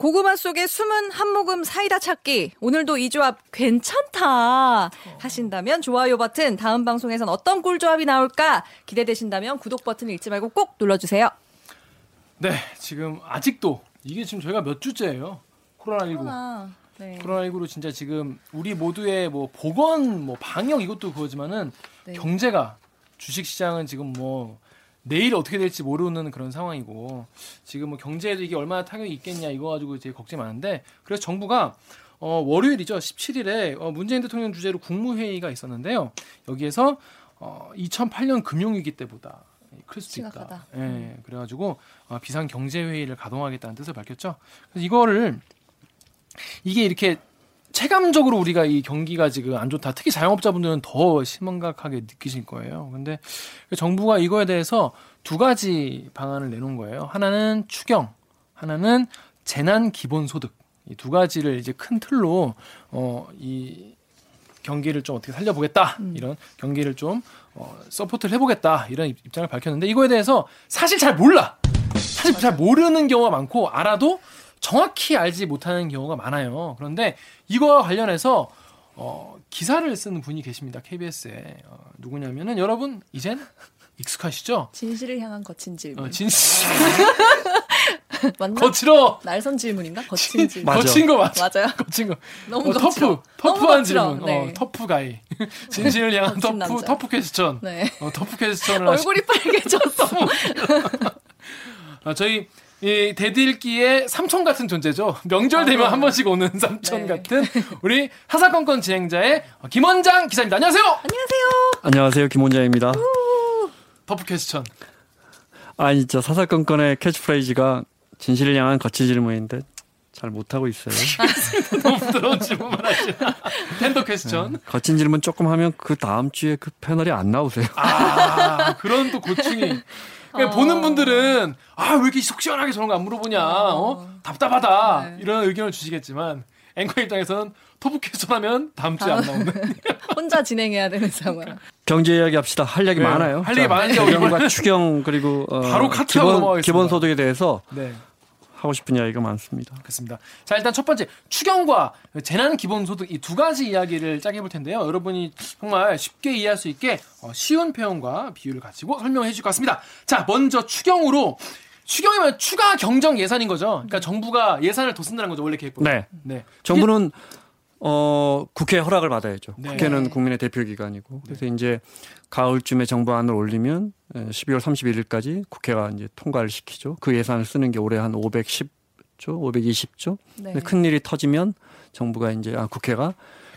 고구마 속에 숨은 한 모금 사이다 찾기. 오늘도 이 조합 괜찮다 하신다면 좋아요 버튼, 다음 방송에선 어떤 꿀조합이 나올까 기대되신다면 구독 버튼을 잊지 말고 꼭 눌러주세요. 네, 지금 아직도 이게 지금 저희가 몇 주째예요. 코로나19. 코로나, 네. 코로나19로 진짜 지금 우리 모두의 뭐 보건, 뭐 방역 이것도 그거지만은 네. 경제가 주식 시장은 지금 뭐 내일 어떻게 될지 모르는 그런 상황이고 지금 뭐 경제에도 이게 얼마나 타격이 있겠냐 이거 가지고 이제 걱정이 많은데 그래서 정부가 어 월요일이죠 17일에 어 문재인 대통령 주재로 국무회의가 있었는데요 여기에서 어 2008년 금융위기 때보다 클 수도 있다. 심각하다. 예, 그래가지고 어, 비상 경제 회의를 가동하겠다는 뜻을 밝혔죠. 그래서 이거를 이게 이렇게 체감적으로 우리가 이 경기가 지금 안 좋다. 특히 자영업자분들은 더 심각하게 느끼실 거예요. 근데 정부가 이거에 대해서 두 가지 방안을 내놓은 거예요. 하나는 추경, 하나는 재난 기본 소득. 이 두 가지를 이제 큰 틀로 어이 경기를 좀 어떻게 살려보겠다 이런 경기를 좀 어, 서포트를 해보겠다 이런 입- 입장을 밝혔는데 이거에 대해서 사실 잘 몰라 사실 잘 모르는 경우가 많고 알아도 정확히 알지 못하는 경우가 많아요 그런데 이거와 관련해서 어, 기사를 쓰는 분이 계십니다 KBS에 어, 누구냐면은 여러분 이젠 익숙하시죠 진실을 향한 거친 질문. 어, 진실 맞나? 거칠어 날선 질문인가? 거친 질문. 맞아. 거친 거 맞아 맞아요. 거친 거 너무 어, 거칠어. 터프 터프한. 질문 네. 어, 터프 가이 진실을 향한 터프 남자. Tough question 네. 어, tough question을 얼굴이 빨개졌어. 아, 저희 이 댓읽기의 삼촌 같은 존재죠. 명절 되면 아, 한 번씩 오는 삼촌 네. 같은 우리 사사건건 진행자의 김원장 기자입니다. 안녕하세요. 안녕하세요. 안녕하세요, 김원장입니다. Tough question. 아니, 저 사사건건의 캐치프레이즈가 진실을 향한 거친 질문인데 잘 못하고 있어요. 너무 부드러운 질문만 하시나. Tender question. 거친 질문 조금 하면 그 다음 주에 그 패널이 안 나오세요. 아, 그런 또 고충이. 그러니까 어. 보는 분들은 아, 왜 이렇게 속 시원하게 저런 거 안 물어보냐. 어? 답답하다. 네. 이런 의견을 주시겠지만 앵커 입장에서는 하면 다음 주에 안 나오는. 혼자 진행해야 되는 상황. 경제 이야기 합시다. 할 얘기 네, 많아요. 할 얘기 자, 많은데 재경과 추경 그리고 어, 바로 카트하고 기본. 기본소득에 대해서 네. 하고 싶은 이야기가 많습니다. 그렇습니다. 자, 일단 첫 번째 추경과 재난 기본소득 이 두 가지 이야기를 짜게 해볼 텐데요. 여러분이 정말 쉽게 이해할 수 있게 어, 쉬운 표현과 비유를 가지고 설명해 주실 것 같습니다. 자, 먼저 추경으로 추경이면 추가 경정 예산인 거죠. 그러니까 정부가 예산을 더 쓴다는 거죠. 원래 계획보다. 네. 네. 정부는 어 국회 허락을 받아야죠. 네. 국회는 네. 국민의 대표 기관이고 그래서 이제 가을쯤에 정부안을 올리면 에, 12월 31일까지 국회가 이제 통과를 시키죠. 그 예산을 쓰는 게 올해 한 510조, 520조. 네. 근데 큰 일이 터지면 정부가 이제 아 국회가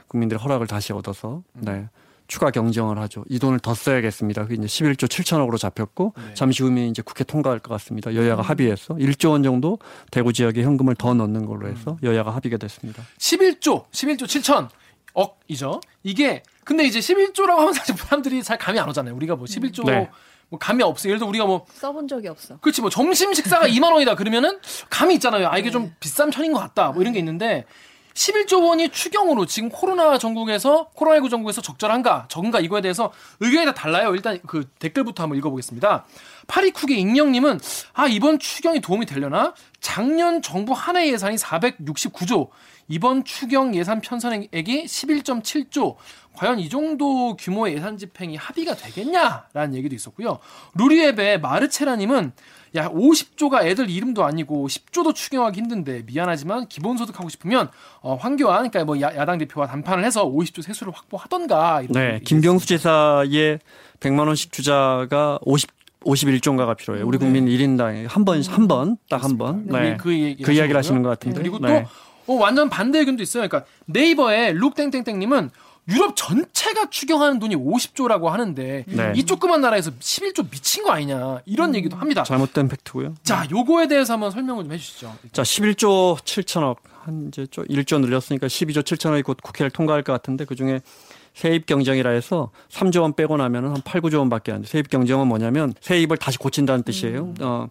국민들의 허락을 다시 얻어서 음. 네. 추가 경정을 하죠. 이 돈을 더 써야겠습니다. 그게 이제 11조 7천억으로 잡혔고 네. 잠시 후면 이제 국회 통과할 것 같습니다. 여야가 합의해서 1조 원 정도 대구 지역에 현금을 더 넣는 걸로 해서 여야가 합의가 됐습니다. 11조, 11조 7천 억이죠. 이게 근데 이제 11조라고 하면 사실 사람들이 잘 감이 안 오잖아요. 우리가 뭐 11조 네. 뭐 감이 없어. 예를 들어 우리가 뭐 써본 적이 없어. 그렇지 뭐 점심 식사가 2만 원이다 그러면은 감이 있잖아요. 아 이게 좀 비싼 편인 것 같다. 뭐 이런 게 있는데 11조 원이 추경으로 지금 코로나 전국에서 코로나19 전국에서 적절한가 적은가 이거에 대해서 의견이 다 달라요. 일단 그 댓글부터 한번 읽어보겠습니다. 파리쿡의 익명님은 아 이번 추경이 도움이 되려나? 작년 정부 한 해 예산이 469조 이번 추경 예산 편성액이 11.7조 과연 이 정도 규모의 예산 집행이 합의가 되겠냐라는 얘기도 있었고요. 루리앱의 마르체라님은 야 50조가 애들 이름도 아니고 10조도 추경하기 힘든데 미안하지만 기본소득 하고 싶으면 어, 황교안 그러니까 뭐 야, 당 대표와 담판을 해서 50조 세수를 확보하던가 이런 네, 김경수 지사의 100만 원씩 주자가 50 51조인가가 필요해요. 우리 국민 1인당 한 번 한 번 딱 한 번. 네. 네. 그, 그 이야기를 하시는. 것 같은데. 그리고 네. 또 어, 완전 반대 의견도 있어요. 그러니까 네이버에 룩땡땡땡님은 유럽 전체가 추경하는 돈이 50조라고 하는데 네. 이 조그만 나라에서 11조 미친 거 아니냐 이런 얘기도 합니다. 잘못된 팩트고요. 자, 요거에 대해서 한번 설명을 좀 해주시죠. 자, 11조 7천억 한 이제 좀 1조 늘렸으니까 12조 7천억이 곧 국회를 통과할 것 같은데 그 중에 세입 경쟁이라 해서 3조 원 빼고 나면은 한 8, 9조 원밖에 안 돼. 세입 경쟁은 뭐냐면 세입을 다시 고친다는 뜻이에요. 음. 어,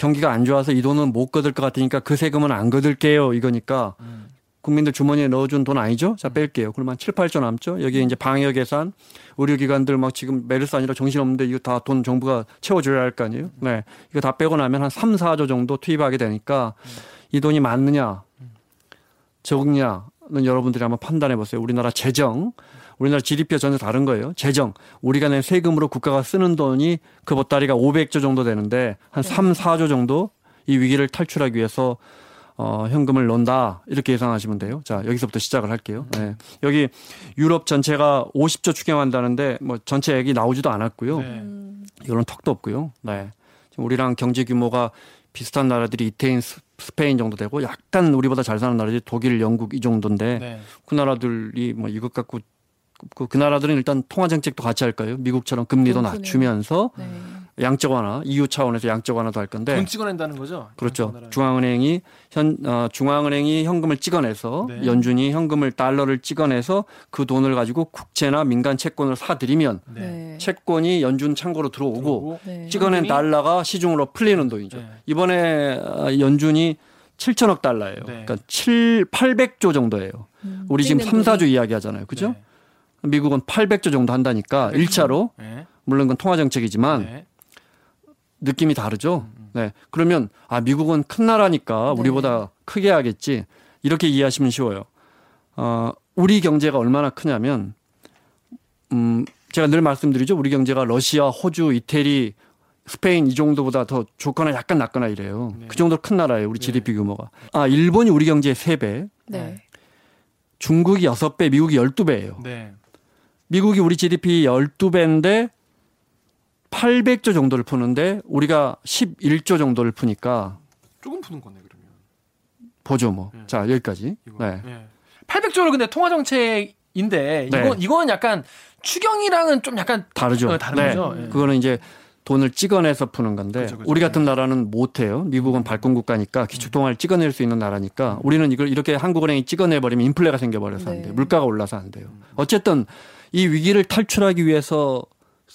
경기가 안 좋아서 이 돈은 못 거둘 것 같으니까 그 세금은 안 거둘게요. 이거니까 음. 국민들 주머니에 넣어준 돈 아니죠? 자, 뺄게요. 그러면 한 7, 8조 남죠? 여기 이제 방역 예산, 의료기관들 막 지금 메르스 아니라 정신없는데 이거 다 돈 정부가 채워줘야 할 거 아니에요? 네. 이거 다 빼고 나면 한 3, 4조 정도 투입하게 되니까 이 돈이 많느냐, 적 느냐는 여러분들이 한번 판단해 보세요. 우리나라 재정, 우리나라 GDP가 전혀 다른 거예요. 재정. 우리가 낸 세금으로 국가가 쓰는 돈이 그 보따리가 500조 정도 되는데 한 3, 4조 정도 이 위기를 탈출하기 위해서 어, 현금을 넣는다. 이렇게 예상하시면 돼요. 자, 여기서부터 시작을 할게요. 네. 여기 유럽 전체가 50조 추경한다는데 뭐 전체액이 나오지도 않았고요. 네. 이거는 턱도 없고요. 네. 지금 우리랑 경제 규모가 비슷한 나라들이 이태인, 스- 스페인 정도 되고 약간 우리보다 잘 사는 나라들이 독일, 영국 이 정도인데 네. 그 나라들이 뭐 이것 갖고 그, 그 나라들은 일단 통화 정책도 같이 할까요? 미국처럼 금리도 그렇군요. 낮추면서 네. 양적 완화, EU 차원에서 양적 완화도 할 건데 돈 찍어낸다는 거죠. 네. 그렇죠. 중앙은행이 현 어, 중앙은행이 현금을 찍어내서 네. 연준이 현금을 달러를 찍어내서 그 돈을 가지고 국채나 민간 채권을 사들이면 네. 네. 채권이 연준 창고로 들어오고 그리고 네. 찍어낸 현금이- 달러가 시중으로 풀리는 돈이죠. 네. 이번에 어, 연준이 7천억 달러예요. 네. 그러니까 7, 800조 정도예요. 음, 우리 지금 찍는 3, 4조 돈이. 이야기 하잖아요. 그죠? 네. 미국은 800조 정도 한다니까 1차로 네. 물론 그건 통화 정책이지만 네. 느낌이 다르죠. 네. 그러면 아 미국은 큰 나라니까 네. 우리보다 크게 하겠지. 이렇게 이해하시면 쉬워요. 어, 우리 경제가 얼마나 크냐면 음, 제가 늘 말씀드리죠. 우리 경제가 러시아, 호주, 이태리, 스페인 이 정도보다 더 좋거나 약간 낮거나 이래요. 네. 그 정도로 큰 나라예요. 우리 네. GDP 규모가. 아, 일본이 우리 경제의 3배, 네. 중국이 6배, 미국이 12배예요. 네. 미국이 우리 GDP 12배인데 800조 정도를 푸는데 우리가 11조 정도를 푸니까 조금 푸는 거네 그러면. 보죠 뭐. 네. 자, 여기까지. 이거. 네. 네. 800조를 근데 통화 정책인데 네. 이거는 약간 추경이랑은 좀 약간 다르죠. 어, 다른 네. 거죠. 예. 그거는 이제 돈을 찍어내서 푸는 건데 그죠, 그죠. 우리 같은 나라는 못 해요. 미국은 발권 국가니까 기축통화를 찍어낼 수 있는 나라니까 우리는 이걸 이렇게 한국은행이 찍어내 버리면 인플레가 생겨 버려서 안 네. 돼요. 물가가 올라서 안 돼요. 어쨌든 이 위기를 탈출하기 위해서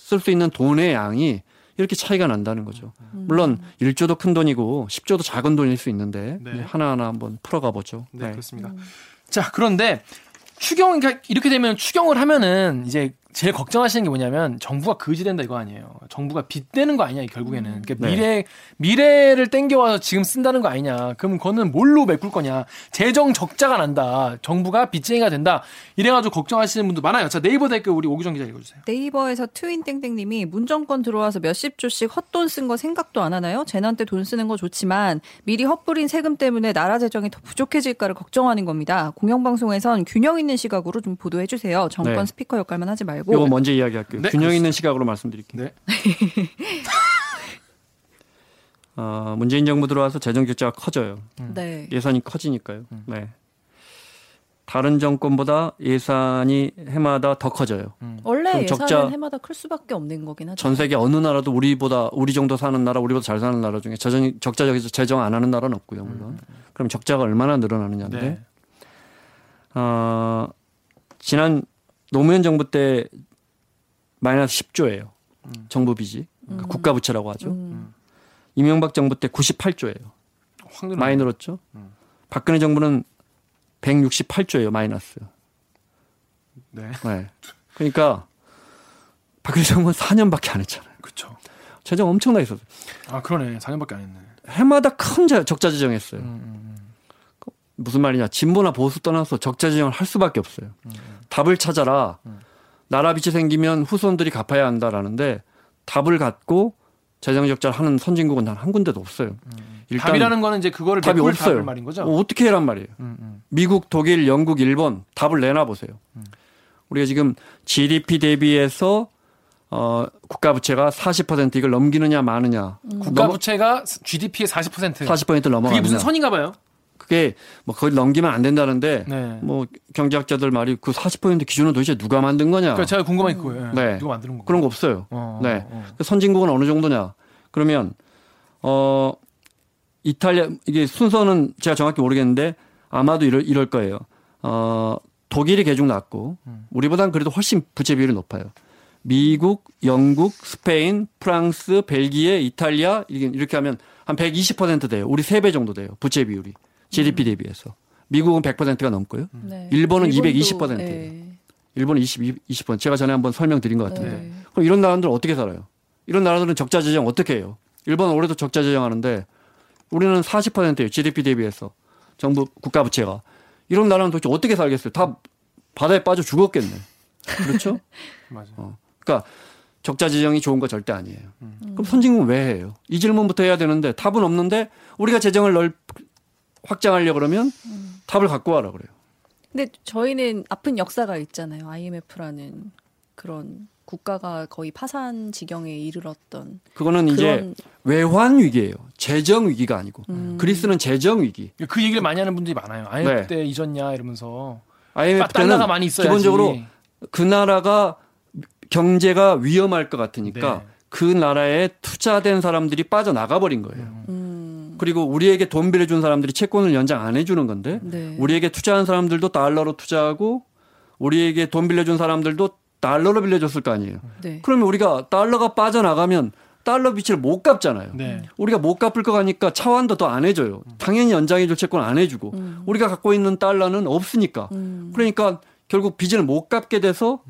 쓸 수 있는 돈의 양이 이렇게 차이가 난다는 거죠. 음. 물론 1조도 큰 돈이고 10조도 작은 돈일 수 있는데 네. 하나하나 한번 풀어가 보죠. 네, 네. 그렇습니다. 자, 그런데 추경 그러니까 이렇게 되면 추경을 하면은 이제 제일 걱정하시는 게 뭐냐면 정부가 거지된다 이거 아니에요. 정부가 빚대는 거 아니냐 결국에는. 그러니까 네. 미래 미래를 땡겨와서 지금 쓴다는 거 아니냐. 그럼 그거는 뭘로 메꿀 거냐. 재정 적자가 난다. 정부가 빚쟁이가 된다. 이래가지고 걱정하시는 분도 많아요. 자 네이버 댓글 우리 오기정 기자 읽어주세요. 네이버에서 트윈 땡땡님이 문정권 들어와서 몇십 조씩 헛돈 쓴 거 생각도 안 하나요? 재난 때 돈 쓰는 거 좋지만 미리 헛부린 세금 때문에 나라 재정이 더 부족해질까를 걱정하는 겁니다. 공영방송에선 균형 있는 시각으로 좀 보도해 주세요. 정권 네. 스피커 역할만 하지 말고. 요거 먼저 이야기할게요. 네, 균형 있는. 시각으로 말씀드릴게요. 네. 어, 문재인 정부 들어와서 재정 적자가 커져요. 네. 예산이 커지니까요. 음. 네. 다른 정권보다 예산이 해마다 더 커져요. 원래 그럼 예산은 적자- 해마다 클 수밖에 없는 거긴 하죠. 전 세계 어느 나라도 우리보다 우리 정도 사는 나라, 우리보다 잘 사는 나라 중에 재정 적자 적에서 재정 안 하는 나라는 없고요, 물론. 그럼 적자가 얼마나 늘어나느냐인데 네. 어, 지난 노무현 정부 때 마이너스 10조예요. 정부 빚이 그러니까 국가 부채라고 하죠. 음. 이명박 정부 때 98조예요. 확 늘어나요. 많이 늘었죠. 음. 박근혜 정부는 168조예요, 마이너스. 네. 네. 그러니까 박근혜 정부는 4년밖에 안 했잖아요. 그렇죠. 재정 엄청나게 있었어요. 아 그러네. 4년밖에 안 했네. 해마다 큰 재- 적자 재정했어요. 음, 음, 무슨 말이냐? 진보나 보수 떠나서 적자 재정을 할 수밖에 없어요. 음. 답을 찾아라. 음. 나라 빚이 생기면 후손들이 갚아야 한다라는데 답을 갖고 재정 적자를 하는 선진국은 단 한 군데도 없어요. 일단 답이라는 거는 이제 그거를 답이 없어요. 말인 거죠. 어, 어떻게 해란 말이에요. 음, 음. 미국, 독일, 영국, 일본 답을 내놔 보세요. 우리가 지금 GDP 대비해서 어, 국가 부채가 40% 이걸 넘기느냐 마느냐. 국가 부채가 GDP의 40%. 40%를 그게 넘어가느냐. 무슨 선인가 봐요. 그게 뭐 거의 넘기면 안 된다는데 네. 뭐 경제학자들 말이 그 40% 기준은 도대체 누가 만든 거냐. 그러니까 제가 궁금한 게 그거예요. 네. 누가 만드는 거. 그런 거 없어요. 어, 네. 어, 그 선진국은 어느 정도냐? 그러면 어 이탈리아 이게 순서는 제가 정확히 모르겠는데 아마도 이럴, 이럴 거예요. 어, 독일이 개중 낮고 음. 우리보다는 그래도 훨씬 부채 비율이 높아요. 미국, 영국, 스페인, 프랑스, 벨기에, 이탈리아 이렇게 하면 한 120% 돼요. 우리 3배 정도 돼요. 부채 비율이. GDP 음. 대비해서. 미국은 100%가 넘고요. 네. 일본은 일본도, 220%예요. 네. 일본은 20, 20%. 제가 전에 한번 설명드린 것 같은데. 네. 그럼 이런 나라들은 어떻게 살아요? 이런 나라들은 적자 재정 어떻게 해요? 일본은 올해도 적자 재정하는데 우리는 40%예요. GDP 대비해서. 정부 국가 부채가. 이런 나라는 도대체 어떻게 살겠어요? 다 바다에 빠져 죽었겠네. 그렇죠? 맞아요. 어. 그러니까 적자 재정이 좋은 거 절대 아니에요. 음. 그럼 선진국은 왜 해요? 이 질문부터 해야 되는데 답은 없는데 우리가 재정을 넓 확장하려고 그러면 음. 답을 갖고 와라 그래요. 근데 저희는 아픈 역사가 있잖아요. IMF라는 그런 국가가 거의 파산 지경에 이르렀던 그거는 이제 외환 위기예요. 재정 위기가 아니고. 음. 그리스는 재정 위기. 그 얘기를 많이 하는 분들이 많아요. IMF 네. 때 잊었냐 이러면서 IMF 때는 많이 있어야지. 기본적으로 그 나라가 경제가 위험할 것 같으니까 네. 그 나라에 투자된 사람들이 빠져나가 버린 거예요. 음. 음. 그리고 우리에게 돈 빌려준 사람들이 채권을 연장 안 해주는 건데 네. 우리에게 투자한 사람들도 달러로 투자하고 우리에게 돈 빌려준 사람들도 달러로 빌려줬을 거 아니에요. 네. 그러면 우리가 달러가 빠져나가면 달러 빚을 못 갚잖아요. 네. 우리가 못 갚을 거 가니까 차환도 더 안 해줘요. 당연히 연장해줄 채권 안 해주고 음. 우리가 갖고 있는 달러는 없으니까 음. 그러니까 결국 빚을 못 갚게 돼서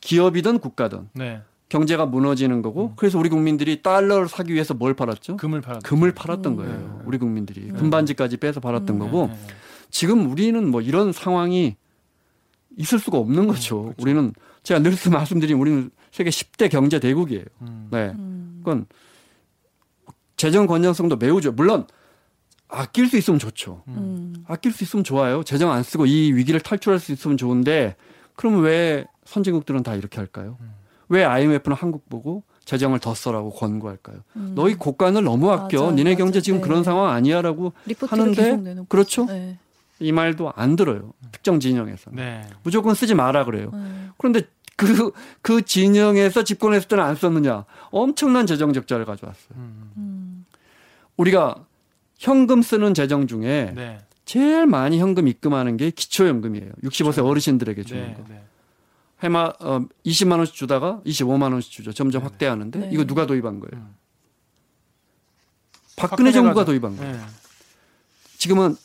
기업이든 국가든 네. 경제가 무너지는 거고 그래서 우리 국민들이 달러를 사기 위해서 뭘 팔았죠? 금을 팔았. 금을 팔았던 음. 거예요. 우리 국민들이 금반지까지 빼서 팔았던 음. 거고 네. 지금 우리는 뭐 이런 상황이 있을 수가 없는 거죠. 우리는 제가 늘 말씀드린 우리는 세계 10대 경제 대국이에요. 음. 네. 음. 그건 재정 건전성도 매우 좋. 물론 아낄 수 있으면 좋죠. 음. 아낄 수 있으면 좋아요. 재정 안 쓰고 이 위기를 탈출할 수 있으면 좋은데 그럼 왜 선진국들은 다 이렇게 할까요? 음. 왜 IMF는 한국 보고 재정을 더 써라고 권고할까요? 음. 너희 국간을 너무 아껴. 맞아요, 니네 맞아요. 경제 지금 네. 그런 상황 아니야라고 하는데 그렇죠? 네. 이 말도 안 들어요. 특정 진영에서. 네. 무조건 쓰지 마라 그래요. 네. 그런데 그, 그 진영에서 집권했을 때는 안 썼느냐. 엄청난 재정 적자를 가져왔어요. 음. 음. 우리가 현금 쓰는 재정 중에 네. 제일 많이 현금 입금하는 게 기초연금이에요. 65세 어르신들에게 주는 네. 거. 네. 해마 어, 20만 원씩 주다가 25만 원씩 주죠. 점점 네. 확대하는데 네. 이거 누가 도입한 거예요? 음. 박근혜 박근혜가 정부가 저- 도입한 거예요. 네. 지금은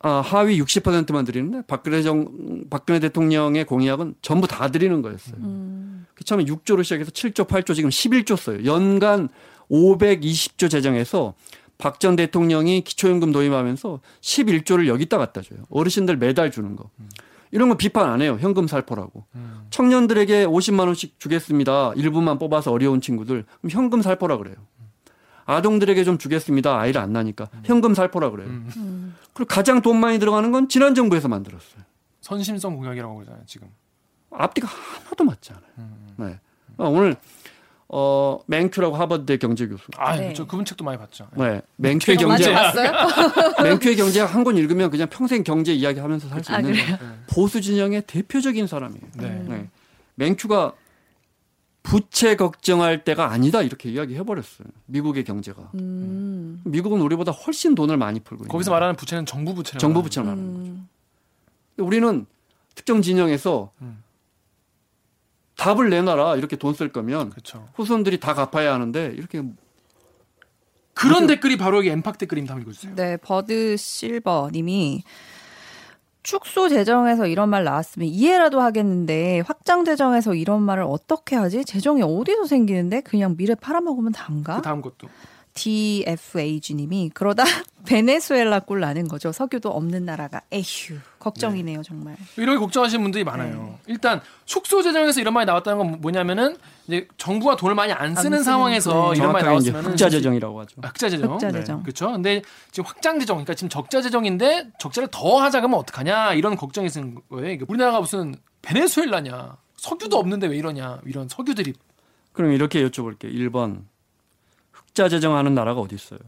아, 하위 60%만 드리는데 박근혜 정 박근혜 대통령의 공약은 전부 다 드리는 거였어요. 음. 그 처음에 6조로 시작해서 7조, 8조 지금 11조 써요. 연간 520조 재정에서 박 전 대통령이 기초연금 도입하면서 11조를 여기다 갖다 줘요. 어르신들 매달 주는 거. 이런 거 비판 안 해요. 현금 살포라고. 음. 청년들에게 50만 원씩 주겠습니다. 일부만 뽑아서 어려운 친구들. 그럼 현금 살포라 그래요. 아동들에게 좀 주겠습니다. 아이를 안 나니까. 현금 살포라 그래요. 음. 음. 그리고 가장 돈 많이 들어가는 건 지난 정부에서 만들었어요. 선심성 공약이라고 그러잖아요. 지금. 앞뒤가 하나도 맞지 않아요. 음. 네. 어, 오늘 어 맹큐라고 하버드대 경제 교수. 아, 네. 저 그분 책도 많이 봤죠. 네. 맹큐의 경제. 맹큐의 경제 한 권 읽으면 그냥 평생 경제 이야기 하면서 살수 아, 있는 그래요? 보수 진영의 대표적인 사람이에요. 네. 네. 맹큐가 부채 걱정할 때가 아니다 이렇게 이야기해 버렸어요. 미국의 경제가. 음. 미국은 우리보다 훨씬 돈을 많이 풀고 있는 거기서 말하는 부채는 정부 부채. 정부 부채를 말하는 거죠. 음. 근데 우리는 특정 진영에서 음. 답을 내놔라 이렇게 돈 쓸 거면 그렇죠. 후손들이 다 갚아야 하는데 이렇게 그런 댓글이 바로 여기 엠팍 댓글입니다. 한번 읽어주세요. 네, 버드 실버 님이 축소 재정에서 이런 말 나왔으면 이해라도 하겠는데 확장 재정에서 이런 말을 어떻게 하지? 재정이 어디서 생기는데 그냥 미래 팔아먹으면 단가? 그 다음 것도. DFAG 님이 그러다 베네수엘라 꼴 나는 거죠. 석유도 없는 나라가 에휴 걱정이네요 정말. 이렇게 걱정하시는 분들이 많아요. 일단 축소 재정에서 이런 말이 나왔다는 건 뭐냐면은 이제 정부가 돈을 많이 안 쓰는 쓰는, 상황에서 네. 이런 말이 나왔으면 흑자 재정이라고 하죠. 아, 흑자 재정. 흑자 재정. 그렇죠. 근데 지금 확장 재정, 그러니까 지금 적자 재정인데 적자를 더 하자 그러면 어떡하냐 이런 걱정이 있는 거예요. 이게 우리나라가 무슨 베네수엘라냐? 석유도 없는데 왜 이러냐? 이런 석유 드립. 그럼 이렇게 여쭤볼게요. 1번 흑자 재정하는 나라가 어디 있어요?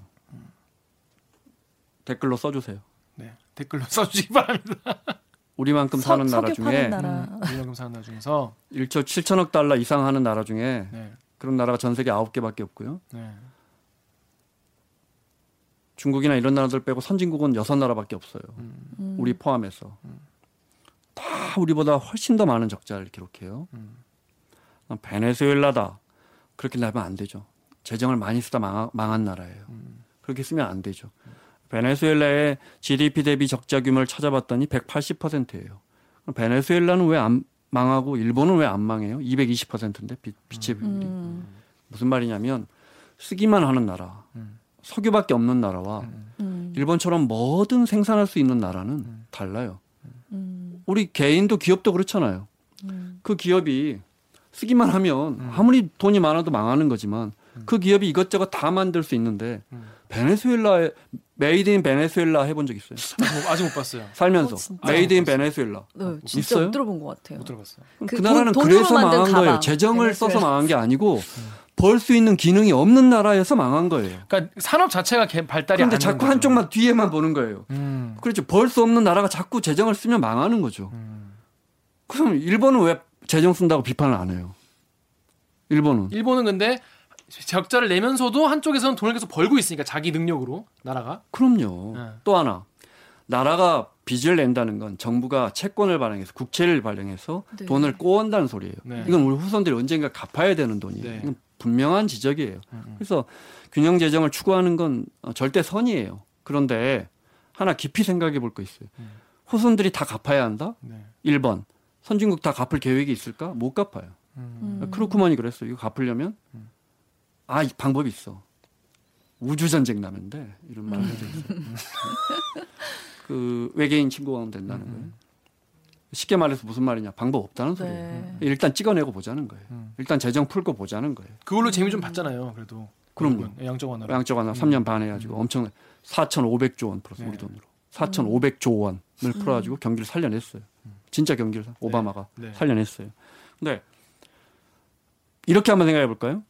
댓글로 써주세요. 네. 댓글로 써주시기 바랍니다. 우리만큼 사는 석- 나라 중에 나라. 음, 우리만큼 사는 나라 중에서 1조 7천억 달러 이상 하는 나라 중에 네. 그런 나라가 전 세계 9개밖에 없고요. 네. 중국이나 이런 나라들 빼고 선진국은 여섯 나라밖에 없어요. 음. 우리 포함해서 다 우리보다 훨씬 더 많은 적자를 기록해요. 음. 베네수엘라다 그렇게 나면 안 되죠. 재정을 많이 쓰다 망하, 망한 나라예요. 그렇게 쓰면 안 되죠. 베네수엘라의 GDP 대비 적자 규모를 찾아봤더니 180%예요. 베네수엘라는 왜 안 망하고 일본은 왜 안 망해요? 220%인데 빚, 빚의 비율이. 음. 무슨 말이냐면 쓰기만 하는 나라, 음. 석유밖에 없는 나라와 음. 일본처럼 뭐든 생산할 수 있는 나라는 달라요. 음. 우리 개인도 기업도 그렇잖아요. 음. 그 기업이 쓰기만 하면 아무리 돈이 많아도 망하는 거지만 그 기업이 이것저것 다 만들 수 있는데 베네수엘라에 made in Venezuela 해본 적 있어요? 아직 못- 아직 못 봤어요. 살면서 어, 진짜? Made in Venezuela 네, 진짜 있어요? 못 들어본 것 같아요. 못 들어봤어요. 그, 그 나라는 돈- 그래서 만든 망한 가방. 거예요. 재정을 써서 베네수엘라. 망한 게 아니고 벌 수 있는 기능이 없는 나라에서 망한 거예요. 그러니까 산업 자체가 개- 발달이 안 자꾸 된 거죠. 한쪽만 뒤에만 보는 거예요. 음. 그렇죠. 벌 수 없는 나라가 자꾸 재정을 쓰면 망하는 거죠. 음. 그럼 일본은 왜 재정 쓴다고 비판을 안 해요? 일본은 일본은 근데 적자를 내면서도 한쪽에서는 돈을 계속 벌고 있으니까 자기 능력으로 나라가 그럼요. 네. 또 하나 나라가 빚을 낸다는 건 정부가 채권을 발행해서 국채를 발행해서 네. 돈을 꼬은다는 소리예요. 네. 이건 우리 후손들이 언젠가 갚아야 되는 돈이에요. 네. 이건 분명한 지적이에요. 음, 음. 그래서 균형 재정을 추구하는 건 어, 절대 선이에요. 그런데 하나 깊이 생각해 볼 거 있어요. 음. 후손들이 다 갚아야 한다? 네. 1번. 선진국 다 갚을 계획이 있을까? 못 갚아요. 음. 음. 크루크만이 그랬어요. 이거 갚으려면 아, 이 방법이 있어. 우주 전쟁 나면 돼. 이런 말을 해줘 있어요. 그 외계인 침공하면 된다는 거예요. 쉽게 말해서 무슨 말이냐? 방법 없다는 소리예요. 네. 일단 찍어내고 보자는 거예요. 음. 일단 재정 풀고 보자는 거예요. 그걸로 재미 좀 봤잖아요. 그래도 그럼요. 양적 완화로. 양적 완화 3년 반 해가지고 엄청 4,500조 원 풀었어 네. 우리 돈으로 4,500조 원을 풀어가지고 경기를 살려냈어요. 진짜 경기를 살- 오바마가 네. 살려냈어요. 근데 이렇게 한번 생각해 볼까요?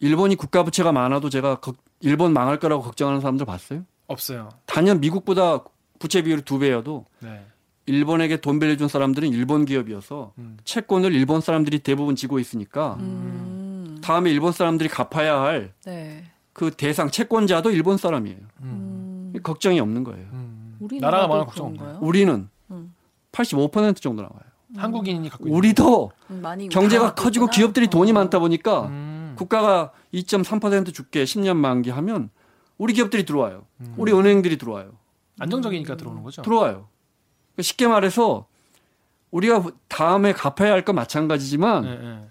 일본이 국가 부채가 많아도 제가 걱- 일본 망할 거라고 걱정하는 사람들 봤어요? 없어요. 단연 미국보다 부채 비율이 두 배여도 네. 일본에게 돈 빌려준 사람들은 일본 기업이어서 음. 채권을 일본 사람들이 대부분 지고 있으니까 음. 다음에 일본 사람들이 갚아야 할그 네. 대상 채권자도 일본 사람이에요. 음. 음. 걱정이 없는 거예요. 음. 나라가 많아 걱정 없나요? 우리는 음. 85% 정도 나와요. 한국인이 갖고 있는 우리도 음, 많이 경제가 커지고 있구나. 기업들이 돈이 어. 많다 보니까 음. 국가가 2.3% 줄게 10년 만기 하면 우리 기업들이 들어와요. 음. 우리 은행들이 들어와요. 안정적이니까 들어오는 거죠. 들어와요. 그러니까 쉽게 말해서 우리가 다음에 갚아야 할 건 마찬가지지만 네, 네.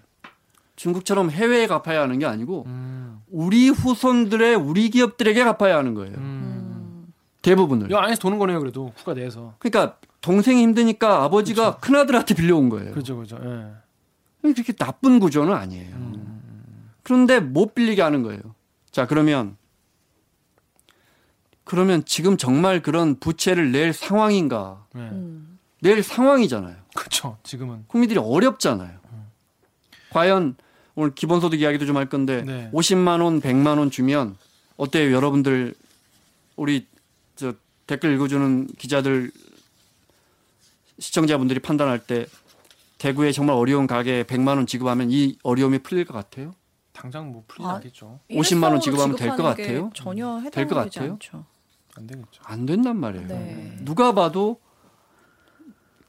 중국처럼 해외에 갚아야 하는 게 아니고 음. 우리 후손들의 우리 기업들에게 갚아야 하는 거예요. 음. 음. 대부분을. 이 안에서 도는 거네요. 그래도 국가 내에서. 그러니까 동생이 힘드니까 아버지가 큰아들한테 빌려온 거예요. 그렇죠, 그렇죠. 예. 그렇게 나쁜 구조는 아니에요. 음. 그런데 못 빌리게 하는 거예요. 자, 그러면 그러면 지금 정말 그런 부채를 낼 상황인가? 네. 음. 낼 상황이잖아요. 그렇죠. 지금은. 국민들이 어렵잖아요. 과연 오늘 기본소득 이야기도 좀 할 건데 네. 50만 원, 100만 원 주면 어때요, 여러분들 우리 저 댓글 읽어주는 기자들 시청자분들이 판단할 때 대구에 정말 어려운 가게에 100만 원 지급하면 이 어려움이 풀릴 것 같아요? 당장 뭐 풀리지 아. 않겠죠. 50만 원 지급하면 될것 지급하는 게 같아요? 전혀 될것 같아요? 않죠. 안 되겠죠. 안 된단 말이에요. 네. 누가 봐도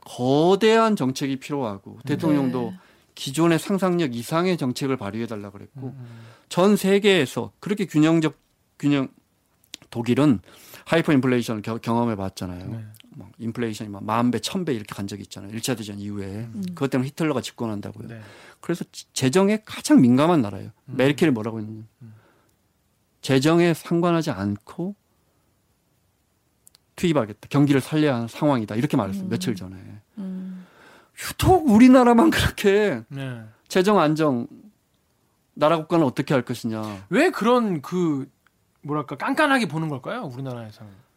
거대한 정책이 필요하고 대통령도 네. 기존의 상상력 이상의 정책을 발휘해 달라 그랬고 음. 전 세계에서 그렇게 균형적 균형 독일은 하이퍼 인플레이션을 겨- 경험해 봤잖아요. 네. 막 인플레이션이 막 만 배, 천 배 이렇게 간 적이 있잖아요. 1차 대전 이후에. 그것 때문에 히틀러가 집권한다고요. 네. 그래서 지- 재정에 가장 민감한 나라예요. 음. 메르켈이 뭐라고 했느냐. 재정에 상관하지 않고 투입하겠다. 경기를 살려야 하는 상황이다. 이렇게 말했어요. 며칠 전에. 음. 유독 우리나라만 그렇게 네. 재정 안정 나라 국가는 어떻게 할 것이냐. 왜 그런 그 뭐랄까 깐깐하게 보는 걸까요? 우리나라에서는.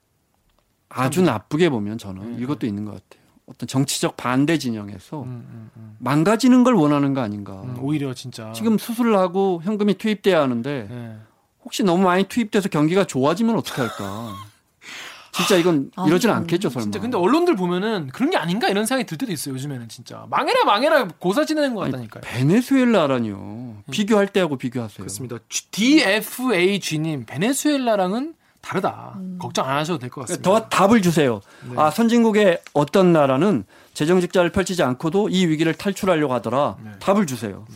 아주 나쁘게 보면 저는 음. 이것도 있는 것 같아요. 어떤 정치적 반대 진영에서 음, 음, 음. 망가지는 걸 원하는 거 아닌가. 음, 오히려 진짜. 지금 수술을 하고 현금이 투입돼야 하는데 네. 혹시 너무 많이 투입돼서 경기가 좋아지면 어떻게 할까? 진짜 이건 아, 이러진 음, 않겠죠, 설마. 진짜 근데 언론들 보면은 그런 게 아닌가 이런 생각이 들 때도 있어요. 요즘에는 진짜 망해라 망해라 고사 지내는 것 아니, 같다니까요. 베네수엘라라뇨. 비교할 때하고 비교하세요. 그렇습니다. DFAG님 베네수엘라랑은 다르다. 걱정 안 하셔도 될 것 같습니다. 더 답을 주세요. 네. 아 선진국의 어떤 나라는 재정 직자를 펼치지 않고도 이 위기를 탈출하려고 하더라. 네. 답을 주세요.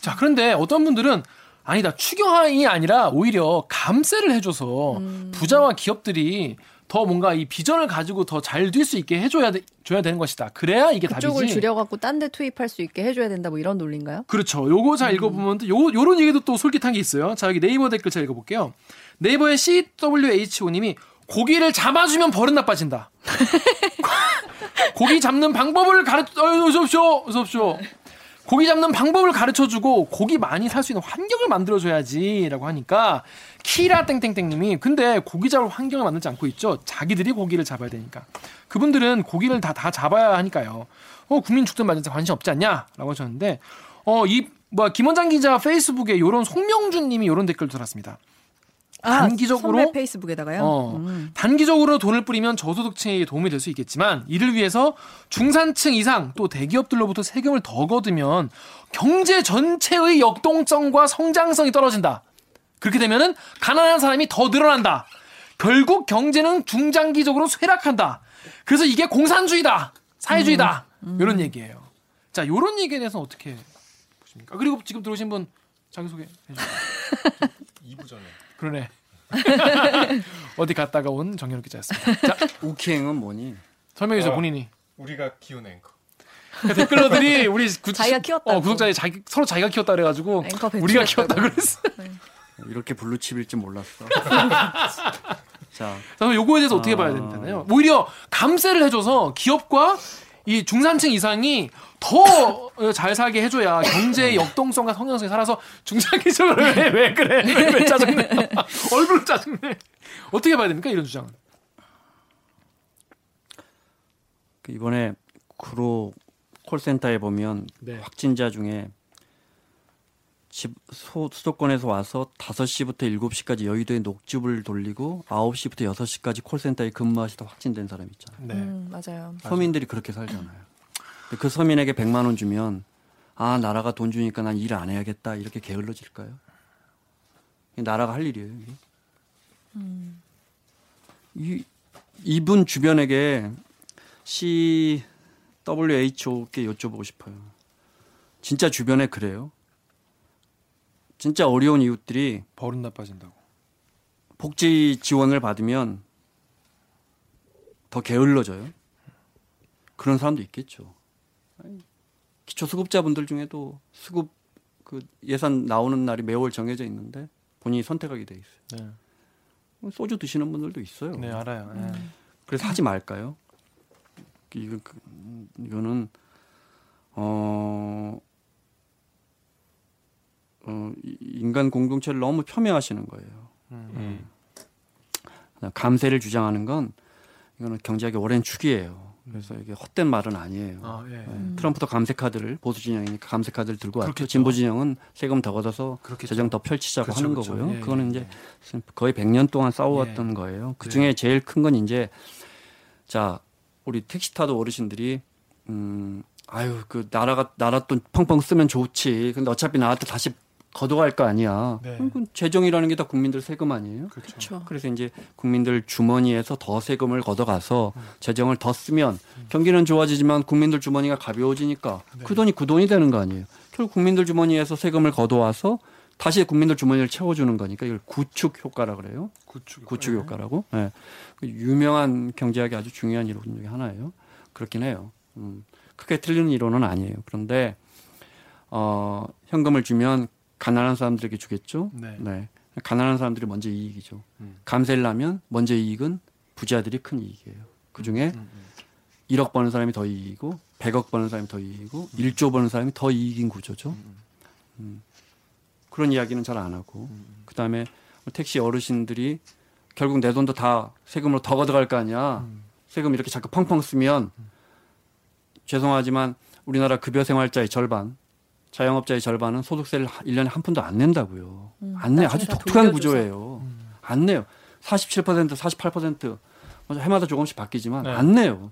자, 그런데 어떤 분들은 아니다. 추경안이 아니라 오히려 감세를 해줘서 음. 부자와 기업들이 더 뭔가 이 비전을 가지고 더 잘 뛸 수 있게 해줘야 돼, 줘야 되는 것이다. 그래야 이게 그쪽을 답이지. 줄여갖고 딴 데 투입할 수 있게 해줘야 된다 뭐 이런 논리인가요? 그렇죠. 요거 음. 잘 읽어보면 또 요, 요런 얘기도 또 솔깃한 게 있어요. 자, 여기 네이버 댓글 잘 읽어볼게요. 네이버의 CWHO님이 고기를 잡아주면 버릇 나빠진다. 고기 잡는 방법을 가르, 어, 어서옵쇼, 어서옵쇼. 고기 잡는 방법을 가르쳐주고 고기 많이 살 수 있는 환경을 만들어줘야지라고 하니까 키라 땡땡땡님이 근데 고기 잡을 환경을 만들지 않고 있죠. 자기들이 고기를 잡아야 되니까 그분들은 고기를 다 다 잡아야 하니까요. 어 국민 죽든 말든 관심 없지 않냐라고 하셨는데 어이 뭐야 김원장 기자 페이스북에 요런 송명준님이 요런 댓글도 달았습니다. 단기적으로 아, 선배 페이스북에다가요. 어, 음. 단기적으로 돈을 뿌리면 저소득층에게 도움이 될 수 있겠지만 이를 위해서 중산층 이상 또 대기업들로부터 세금을 더 거두면 경제 전체의 역동성과 성장성이 떨어진다. 그렇게 되면은 가난한 사람이 더 늘어난다. 결국 경제는 중장기적으로 쇠락한다. 그래서 이게 공산주의다. 사회주의다. 이런 얘기예요. 자, 요런 얘기에 대해서 어떻게 보십니까? 그리고 지금 들어오신 분 자기소개 해주세요. 2부 전에 그러네. 어디 갔다가 온 정현욱 기자였습니다. 자, 우키앵은 뭐니? 설명해 주세요, 어. 본인이. 우리가 키운 앵커. 그 댓글러들이 우리 구, 자기가 키웠다고. 어, 구독자들이 자기, 서로 자기가 키웠다 그래가지고 앵커 우리가. 키웠다 그랬어. 이렇게 블루칩일 줄 몰랐어. 자, 그래서 요거에 대해서 어떻게 아. 봐야 된다나요? 오히려 감세를 해줘서 기업과 이 중산층 이상이 더 잘 살게 해줘야 경제의 역동성과 성장성이 살아서 중장기적으로 왜, 왜 그래? 왜, 왜 짜증내? 얼굴 짜증내. 어떻게 봐야 됩니까? 이런 주장은. 그 이번에 구로 콜센터에 보면 네. 확진자 중에 집 소, 수도권에서 와서 5시부터 7시까지 여의도에 녹즙을 돌리고 9시부터 6시까지 콜센터에 근무하시다 확진된 사람 있잖아요. 네. 음, 맞아요. 서민들이 그렇게 살잖아요. 그 서민에게 100만 원 주면 아 나라가 돈 주니까 난 일 안 해야겠다 이렇게 게을러질까요? 나라가 할 일이에요. 이게. 이 이분 주변에게 CWHO께 여쭤보고 싶어요. 진짜 주변에 그래요? 진짜 어려운 이웃들이 버릇 나빠진다고. 복지 지원을 받으면 더 게을러져요. 그런 사람도 있겠죠. 기초수급자분들 중에도 수급 그 예산 나오는 날이 매월 정해져 있는데 본인이 선택하게 돼 있어요. 네. 소주 드시는 분들도 있어요. 네, 알아요. 네. 그래서 하지 말까요? 이거 그, 이거는 어, 어 이- 인간 공동체를 너무 폄훼하시는 거예요. 음. 감세를 주장하는 건 이거는 경제학의 오랜 축이에요. 그래서 이게 헛된 말은 아니에요. 아, 예. 네. 트럼프도 감세 카드를 보수 진영이니까 감세 카드를 들고 왔죠. 그렇겠죠. 진보 진영은 세금 더 걷어서 그렇겠죠. 재정 더 펼치자고 그렇죠, 하는 그렇죠. 거고요. 예, 그거는 예, 이제 거의 100년 동안 싸워왔던 거예요. 그 중에 제일 큰 건 이제 자 우리 택시 타도 어르신들이 음 아유 그 나라가 나라 돈 펑펑 쓰면 좋지. 근데 어차피 나한테 다시 걷어갈 거 아니야. 네. 그럼 재정이라는 게 다 국민들 세금 아니에요? 그렇죠. 그렇죠. 그래서 이제 국민들 주머니에서 더 세금을 걷어가서 음. 재정을 더 쓰면 경기는 좋아지지만 국민들 주머니가 가벼워지니까 네. 그 돈이 그 돈이 되는 거 아니에요. 결국 국민들 주머니에서 세금을 걷어와서 다시 국민들 주머니를 채워주는 거니까 이걸 구축 효과라 그래요. 구축. 구축 효과라고. 예. 그 유명한 경제학의 아주 중요한 이론 중에 하나예요. 그렇긴 해요. 음, 크게 틀리는 이론은 아니에요. 그런데 어, 현금을 주면 가난한 사람들에게 주겠죠. 네. 가난한 사람들이 먼저 이익이죠. 음. 감세를 하면 먼저 이익은 부자들이 큰 이익이에요. 그 중에 음, 1억 버는 사람이 더 이익이고 100억 버는 사람이 더 이익이고 1조 버는 사람이 더 이익인 구조죠. 음. 그런 이야기는 잘 안 하고 그다음에 택시 어르신들이 결국 내 돈도 다 세금으로 더 걷어갈 거 아니야. 세금 이렇게 자꾸 펑펑 쓰면 죄송하지만 우리나라 급여 생활자의 절반, 자영업자의 절반은 소득세를 1년에 한 푼도 안 낸다고요. 안 내. 아주 독특한 돌려줘서. 구조예요. 안 내요. 47%, 48% 해마다 조금씩 바뀌지만 네. 안 내요.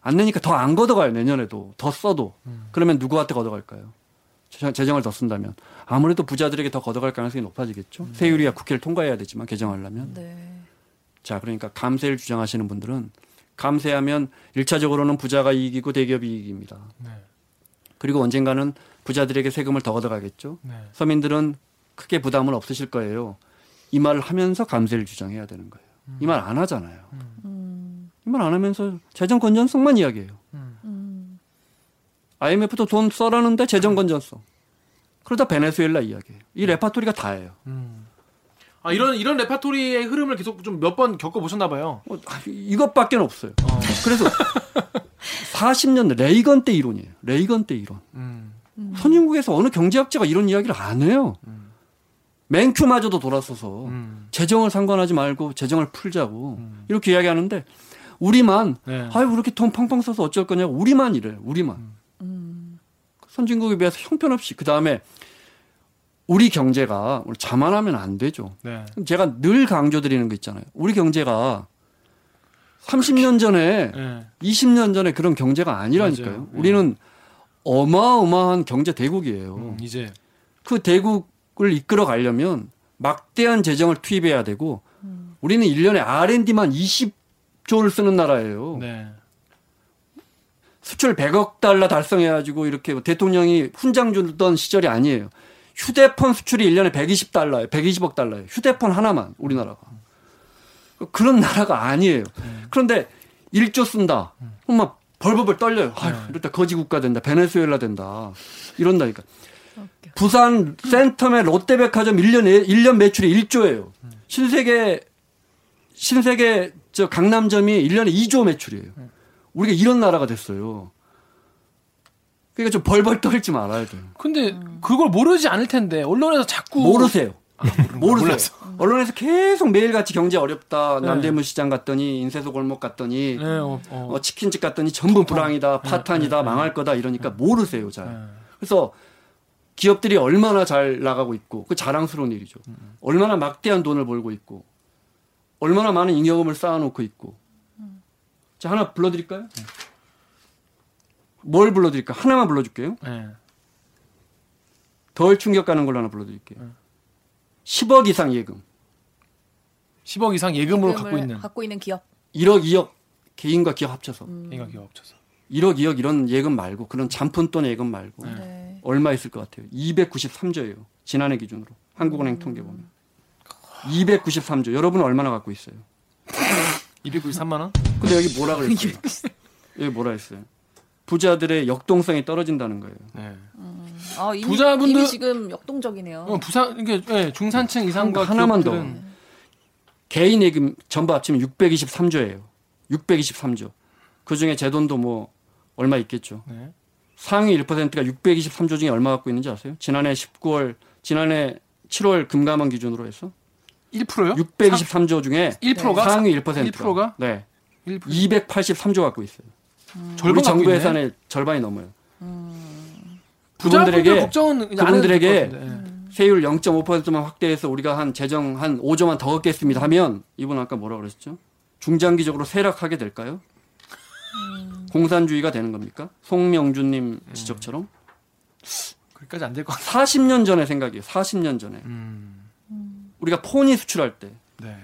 안 내니까 더 안 걷어가요 내년에도 더 써도 그러면 누구한테 걷어갈까요? 재- 재정을 더 쓴다면 아무래도 부자들에게 더 걷어갈 가능성이 높아지겠죠. 세율이야 국회를 통과해야 되지만 개정하려면. 네. 자, 그러니까 감세를 주장하시는 분들은 감세하면 일차적으로는 부자가 이익이고 대기업이 이익입니다. 네. 그리고 언젠가는 부자들에게 세금을 더 걷어가겠죠. 네. 서민들은 크게 부담은 없으실 거예요. 이 말을 하면서 감세를 주장해야 되는 거예요. 이말 안 하잖아요. 음. 이말 안 하면서 재정 건전성만 이야기해요. 음. IMF도 돈 써라는데 재정 건전성. 그러다 베네수엘라 이야기해요. 이 레파토리가 다예요. 음. 아 이런 이런 레파토리의 흐름을 계속 좀 몇 번 겪어 보셨나 봐요. 어, 아, 이것밖에 없어요. 어. 그래서 40년 레이건 때 이론이에요. 레이건 때 이론. 음. 선진국에서 어느 경제학자가 이런 이야기를 안 해요. 맨큐마저도 돌아서서 음. 재정을 상관하지 말고 재정을 풀자고 음. 이렇게 이야기하는데 우리만 네. 아유 이렇게 돈 펑펑 써서 어쩔 거냐고 우리만 이래요. 우리만 음. 선진국에 비해서 형편없이 그 다음에 우리 경제가 자만하면 안 되죠. 네. 제가 늘 강조드리는 거 있잖아요. 우리 경제가 30년 전에 네. 20년 전에 그런 경제가 아니라니까요. 맞아요. 네. 우리는 어마어마한 경제 대국이에요. 음, 이제 그 대국을 이끌어 가려면 막대한 재정을 투입해야 되고 우리는 1년에 R&D만 20조를 쓰는 나라예요. 네. 수출 100억 달러 달성해 가지고 이렇게 대통령이 훈장 주던 시절이 아니에요. 휴대폰 수출이 1년에 120달러예요. 120억 달러예요. 휴대폰 하나만 우리나라가. 그런 나라가 아니에요. 그런데 1조 쓴다. 그럼 막 벌벌벌 떨려요. 아유, 이러다 거지 국가 된다. 베네수엘라 된다. 이런다니까. 부산 센텀의 롯데백화점 1년, 1년 매출이 1조예요. 신세계, 신세계 저 강남점이 1년에 2조 매출이에요. 우리가 이런 나라가 됐어요. 그러니까 좀 벌벌 떨지 말아야 돼요. 근데 그걸 모르지 않을 텐데 언론에서 자꾸 모르세요. 모르세요. 몰랐어. 언론에서 계속 매일같이 경제 어렵다. 네. 남대문 시장 갔더니 인쇄소 골목 갔더니 네, 어, 어. 어, 치킨집 갔더니 전부 불황이다. 파탄이다. 네, 네, 망할 거다. 이러니까 모르세요. 잘. 네. 그래서 기업들이 얼마나 잘 나가고 있고 그 자랑스러운 일이죠. 얼마나 막대한 돈을 벌고 있고 얼마나 많은 잉여금을 쌓아놓고 있고. 자 하나 불러드릴까요? 뭘 불러드릴까? 하나만 불러줄게요. 네. 덜 충격 가는 걸로 하나 불러드릴게요. 10억 이상 예금, 10억 이상 예금으로 갖고 있는 갖고 있는 기업. 1억, 2억 개인과 기업 합쳐서 개인가 기업 합쳐서. 1억, 2억 이런 예금 말고 그런 잔푼돈 예금 말고 네. 네. 얼마 있을 것 같아요? 293조예요. 지난해 기준으로 한국은행 통계 보면 293조. 여러분은 얼마나 갖고 있어요? 293만 원? 근데 여기 뭐라 그랬어요? 여기 뭐라 했어요? 부자들의 역동성이 떨어진다는 거예요. 네. 아, 이미, 부자분들- 이미 지금 역동적이네요. 어, 부산 이게 네, 중산층 이상과 하나만 더. 기업들은 개인 예금 전부 합치면 623조예요. 623조. 그 중에 제 돈도 뭐 얼마 있겠죠. 네. 상위 1%가 623조 중에 얼마 갖고 있는지 아세요? 지난해 19월, 지난해 7월 금감원 기준으로 해서 1%요? 623조 중에 1%가 상위 1%가 1%가 네. 1% 283조 갖고 있어요. 우리 정부. 예산의 절반이 넘어요. 걱정은 그분들에게 될것 같은데. 네. 세율 0.5%만 확대해서 우리가 한 재정 한 5조만 더 얻겠습니다 하면 이분 아까 뭐라 그러셨죠? 중장기적으로 쇠락하게 될까요? 공산주의가 되는 겁니까? 송명준님 지적처럼 그까지 안 될 것 같아요. 40년 전의 생각이에요. 40년 전에 음. 우리가 폰이 수출할 때 네.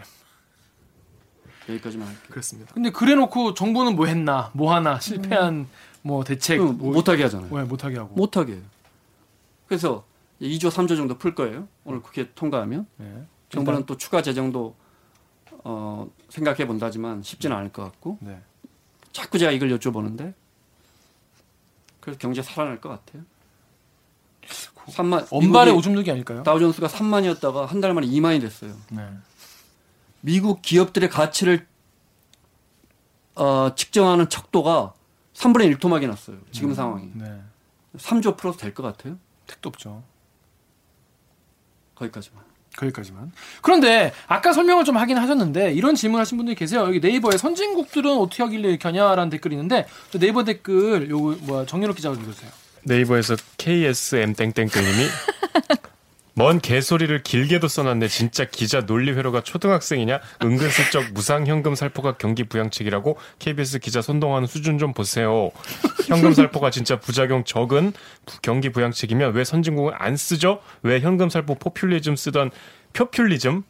여기까지만 할게요. 그렇습니다. 근데 그래놓고 정부는 뭐 했나, 뭐 하나 실패한 뭐 대책 그럼 뭐, 못하게 하잖아요. 왜 못하게 하고. 못하게. 그래서 2조 3조 정도 풀 거예요. 오늘 국회 통과하면 네. 정부는 또 추가 재정도 어, 생각해 본다지만 쉽지는 않을 것 같고 네. 자꾸 제가 이걸 여쭤보는데 그래서 경제 살아날 것 같아요. 3만 언발의 미국이 오줌 누기 아닐까요? 다우존스가 3만이었다가 한 달 만에 2만이 됐어요. 네. 미국 기업들의 가치를 어, 측정하는 척도가 3분의 1토막이 났어요. 지금 상황이. 네. 3조 플러스 될 것 같아요. 택도 없죠. 거기까지만. 거기까지만. 그런데 아까 설명을 좀 하긴 하셨는데 이런 질문하신 분들이 계세요. 여기 네이버에 선진국들은 어떻게 하길래 이렇게 하냐라는 댓글이 있는데 저 네이버 댓글 요거 뭐야 정유럽 기자가 읽어주세요. 네이버에서 KSM 땡땡땡님이 먼 개소리를 길게도 써놨네. 진짜 기자 논리회로가 초등학생이냐? 은근슬쩍 무상현금 살포가 경기 부양책이라고 KBS 기자 손동하는 수준 좀 보세요. 현금 살포가 진짜 부작용 적은 부- 경기 부양책이면 왜 선진국은 안 쓰죠? 왜 현금 살포 포퓰리즘 쓰던 표퓰리즘?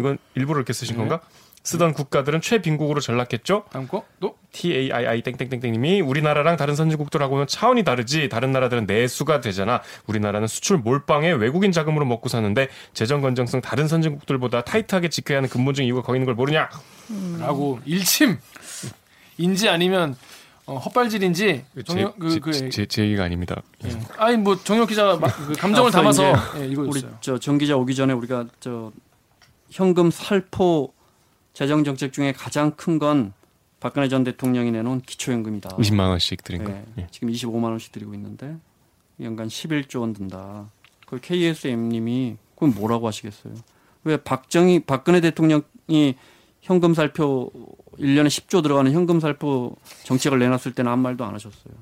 이건 일부러 이렇게 쓰신 건가? 쓰던 국가들은 최빈국으로 전락했죠? 다음 거 또. TAII 땡땡땡땡님이 우리나라랑 다른 선진국들하고는 차원이 다르지 다른 나라들은 내수가 되잖아 우리나라는 수출 몰빵에 외국인 자금으로 먹고 사는데 재정 건전성 다른 선진국들보다 타이트하게 지켜야 하는 근본적인 이유가 거기 있는 걸 모르냐 라고 일침 인지 아니면 어, 헛발질인지 정혁 그, 그, 제, 제 얘기가 아닙니다 예. 아니 뭐 정혁 기자가 막그 감정을 앞서 담아서 이제 예, 우리 읽어줬어요. 저 정 기자 오기 전에 우리가 저 현금 살포 재정 정책 중에 가장 큰 건 박근혜 전 대통령이 내놓은 기초연금이다. 20만 원씩 드린 거 네, 예. 지금 25만 원씩 드리고 있는데 연간 11조 원 든다. 그 KSM님이 그건 뭐라고 하시겠어요? 왜 박정희 박근혜 대통령이 현금 살표 1년에 10조 들어가는 현금 살포 정책을 내놨을 때는 아무 말도 안 하셨어요.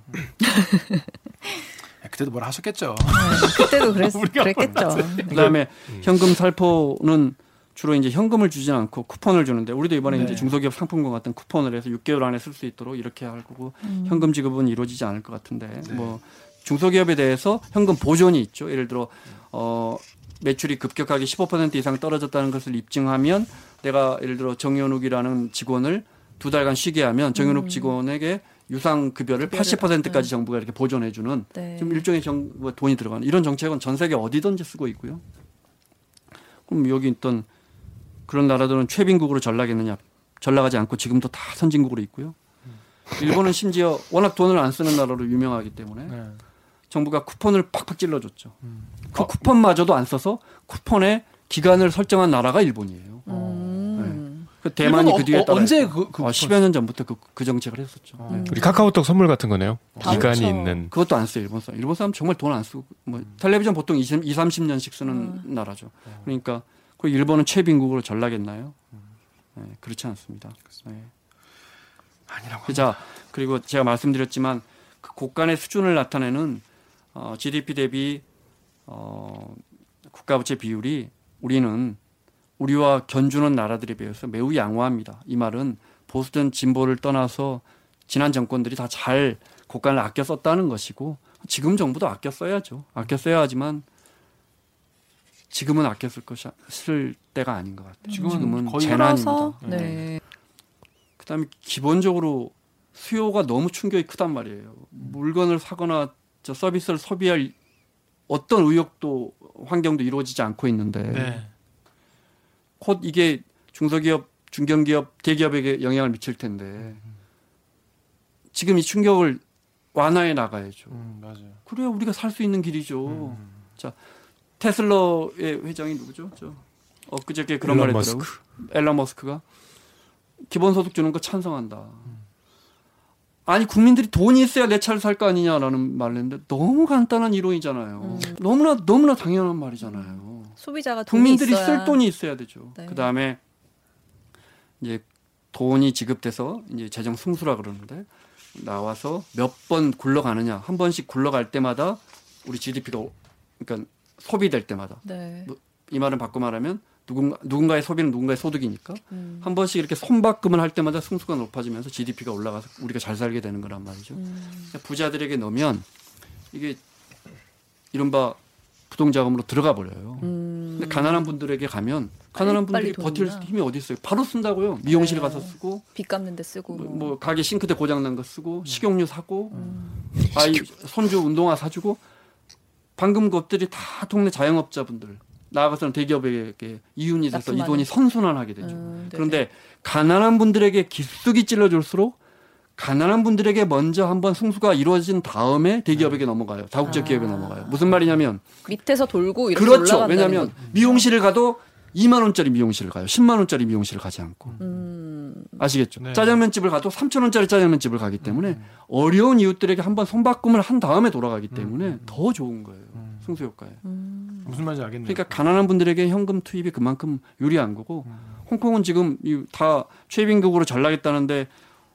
예, 그때도 뭐라 하셨겠죠. 그때도 그랬, 그랬겠죠. 그다음에 음. 현금 살포는 주로 이제 현금을 주진 않고 쿠폰을 주는데 우리도 이번에 네. 이제 중소기업 상품권 같은 쿠폰을 해서 6개월 안에 쓸 수 있도록 이렇게 할 거고 음. 현금 지급은 이루어지지 않을 것 같은데 네. 뭐 중소기업에 대해서 현금 보존이 있죠. 예를 들어 어 매출이 급격하게 15% 이상 떨어졌다는 것을 입증하면 내가 예를 들어 정현욱이라는 직원을 두 달간 쉬게 하면 정현욱 음. 직원에게 유상 급여를 급여를, 80%까지 네. 정부가 이렇게 보존해 주는 네. 좀 일종의 정, 뭐 돈이 들어가는 이런 정책은 전 세계 어디든지 쓰고 있고요. 그럼 여기 있던 그런 나라들은 최빈국으로 전락했느냐? 전락하지 않고 지금도 다 선진국으로 있고요. 일본은 심지어 워낙 돈을 안 쓰는 나라로 유명하기 때문에 네. 정부가 쿠폰을 팍팍 찔러줬죠. 음. 그 쿠폰마저도 안 써서 쿠폰의 기간을 설정한 나라가 일본이에요. 음. 그 대만이 그 뒤에 어, 따라 언제. 그, 그 어, 10여 년 전부터 그, 그 정책을 했었죠. 어. 네. 우리 카카오톡 선물 같은 거네요 다 기간이 그렇죠. 있는 그것도 안 써요 일본 사람. 일본 사람 정말 돈 안 쓰고 뭐 텔레비전 보통 20, 2, 30년씩 쓰는 나라죠. 그러니까 그 일본은 최빈국으로 전락했나요? 네, 그렇지 않습니다. 네. 아니라고. 자 그리고 제가 말씀드렸지만 그 곳간의 수준을 나타내는 어, GDP 대비 어, 국가부채 비율이 우리는 우리와 견주는 나라들에 비해서 매우 양호합니다. 이 말은 보수든 진보를 떠나서 지난 정권들이 다잘 곳간을 아껴 썼다는 것이고 지금 정부도 아껴 써야죠. 아껴 써야 하지만 지금은 아껴 쓸 것이 쓸 때가 아닌 것 같아요. 지금은 거의 재난입니다. 그래서 네. 그다음에 기본적으로 수요가 너무 충격이 크단 말이에요. 물건을 사거나 저 서비스를 소비할 어떤 의욕도 환경도 이루어지지 않고 있는데 네. 곧 이게 중소기업, 중견기업, 대기업에게 영향을 미칠 텐데 지금 이 충격을 완화해 나가야죠. 음, 맞아요. 그래야 우리가 살 수 있는 길이죠. 음. 자 테슬라의 회장이 누구죠? 저 엊그저께 그런 일론 말 했더라고. 앨런 머스크가 기본소득 주는 거 찬성한다. 아니 국민들이 돈이 있어야 내 차를 살 거 아니냐라는 말을 했는데 너무 간단한 이론이잖아요. 음. 너무나 너무나 당연한 말이잖아요. 소비자가 돈이 국민들이 있어야 쓸 돈이 있어야 되죠. 네. 그 다음에 이제 돈이 지급돼서 이제 재정 승수라 그러는데 나와서 몇 번 굴러가느냐 한 번씩 굴러갈 때마다 우리 GDP가 그러니까 소비될 때마다 네. 이 말은 바꿔 말하면 누군가 누군가의 소비는 누군가의 소득이니까 음. 한 번씩 이렇게 손바꿈을 할 때마다 승수가 높아지면서 GDP가 올라가서 우리가 잘 살게 되는 거란 말이죠. 음. 그러니까 부자들에게 넣으면 이게 이른바 부동 자금으로 들어가 버려요. 음. 근데 가난한 분들에게 가면 가난한 분들이 버틸. 힘이 어디 있어요? 바로 쓴다고요. 미용실 네. 가서 쓰고 빚 갚는 데 쓰고 뭐, 뭐. 뭐 가게 싱크대 고장 난 거 쓰고 식용유 사고 음. 아이 손주 운동화 사주고 방금 것들이 다 동네 자영업자분들 나아가서는 대기업에게 이윤이 돼서 이. 돈이 선순환하게 되죠. 음, 네네. 그런데 가난한 분들에게 기숙이 찔러줄수록 가난한 분들에게 먼저 한번 승수가 이루어진 다음에 대기업에게 넘어가요. 다국적 아. 기업에 넘어가요. 무슨 말이냐면 밑에서 돌고 이렇게 그렇죠. 왜냐하면 거. 미용실을 가도 2만 원짜리 미용실을 가요. 10만 원짜리 미용실을 가지 않고 음. 아시겠죠? 네. 짜장면 집을 가도 3천 원짜리 짜장면 집을 가기 때문에 어려운 이웃들에게 한번 손바꿈을 한 다음에 돌아가기 때문에 더 좋은 거예요. 음. 승수 효과에. 음. 무슨 말인지 알겠네요. 그러니까 가난한 분들에게 현금 투입이 그만큼 유리한 거고 음. 홍콩은 지금 이다 최빈국으로 전락했다는데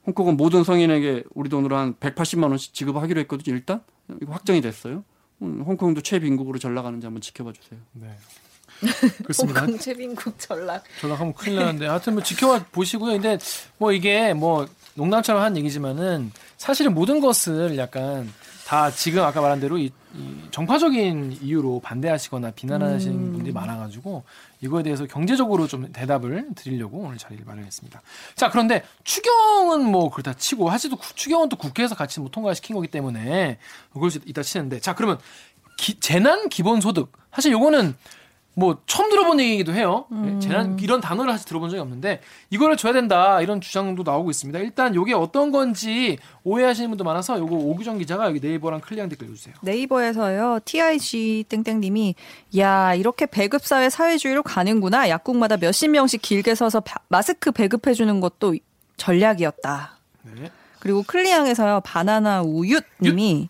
홍콩은 모든 성인에게 우리 돈으로 한 180만 원씩 지급하기로 했거든요. 일단 이거 확정이 됐어요. 음, 홍콩도 최빈국으로 전락하는지 한번 지켜봐 주세요. 네. 그렇습니다. 홍콩 최빈국 전락. 전락하면 큰일 나는데 하여튼 뭐 지켜봐 보시고요. 근데 뭐 이게 뭐 농담처럼 한 얘기지만은 사실은 모든 것을 약간 다 지금 아까 말한 대로 이, 이 정파적인 이유로 반대하시거나 비난하시는 음. 분들이 많아가지고 이거에 대해서 경제적으로 좀 대답을 드리려고 오늘 자리를 마련했습니다. 자 그런데 추경은 뭐 그렇다 치고 사실도 구- 추경은 또 국회에서 같이 뭐 통과시킨 거기 때문에 그걸 이따 치는데 자 그러면 기- 재난 기본소득 사실 요거는 뭐 처음 들어본 얘기이기도 해요. 예, 재난 이런 단어를 사실 들어본 적이 없는데 이거를 줘야 된다 이런 주장도 나오고 있습니다. 일단 요게 어떤 건지 오해하시는 분도 많아서 요거 오규정 기자가 여기 네이버랑 클리앙 댓글 읽어주세요. 네이버에서요 TIG 땡땡님이 야 이렇게 배급 사회 사회주의로 가는구나 약국마다 몇십 명씩 길게 서서 바- 마스크 배급해 주는 것도 전략이었다. 네. 그리고 클리앙에서요 바나나 우윳님이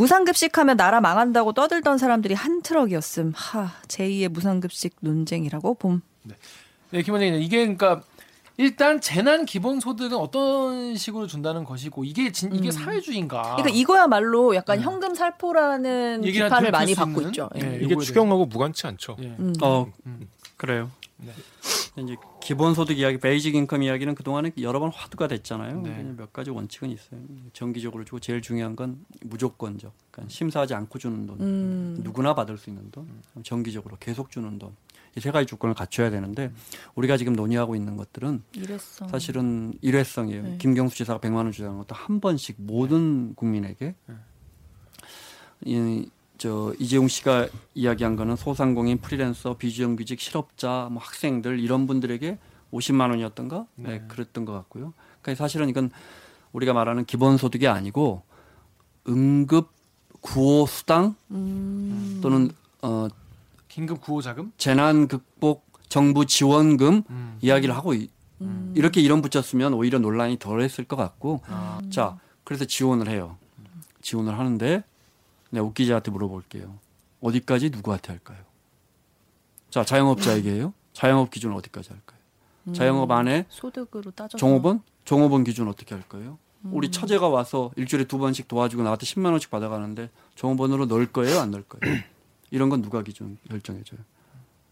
무상급식하면 나라 망한다고 떠들던 사람들이 한 트럭이었음. 하 제2의 무상급식 논쟁이라고 봄. 네, 김원장님 이게 그러니까 일단 재난 기본 소득은 어떤 식으로 준다는 것이고 이게 진, 이게 사회주의인가? 그러니까 이거야말로 약간 현금 살포라는 아. 네. 비판을 많이 수 받고 있는? 있죠. 예. 예. 이게 추경하고 무관치 않죠. 예. 음. 어 그래요. 네. 이제 기본소득 이야기, basic income 이야기는 그동안에 여러 번 화두가 됐잖아요. 네. 몇 가지 원칙은 있어요. 정기적으로 주고 제일 중요한 건 무조건적, 그러니까 심사하지 않고 주는 돈, 음. 누구나 받을 수 있는 돈, 정기적으로 계속 주는 돈. 이 세 가지 조건을 갖춰야 되는데 우리가 지금 논의하고 있는 것들은 이랬어. 사실은 일회성이에요. 네. 김경수 지사가 100만 원 주자는 것도 한 번씩 모든 국민에게 이, 저 이재용 씨가 이야기한 거는 소상공인, 프리랜서, 비정규직, 실업자, 뭐 학생들 이런 분들에게 50만 원이었던가? 네, 네. 그랬던 것 같고요. 그러니까 사실은 이건 우리가 말하는 기본소득이 아니고 응급 구호 수당 음. 또는 어, 긴급 구호 자금? 재난 극복 정부 지원금 음. 이야기를 하고 이- 음. 이렇게 이름 붙였으면 오히려 논란이 덜했을 것 같고 아. 자 그래서 지원을 해요 지원을 하는데 내가 웃기자한테 물어볼게요. 어디까지 누구한테 할까요? 자 자영업자에게 해요. 자영업 기준 어디까지 할까요? 음. 자영업 안에 소득으로 따져서. 종업원? 종업원 기준 어떻게 할까요? 음. 우리 처제가 와서 일주일에 두 번씩 도와주고 나한테 10만 원씩 받아가는데 종업원으로 넣을 거예요? 안 넣을 거예요? 이런 건 누가 기준 결정해줘요?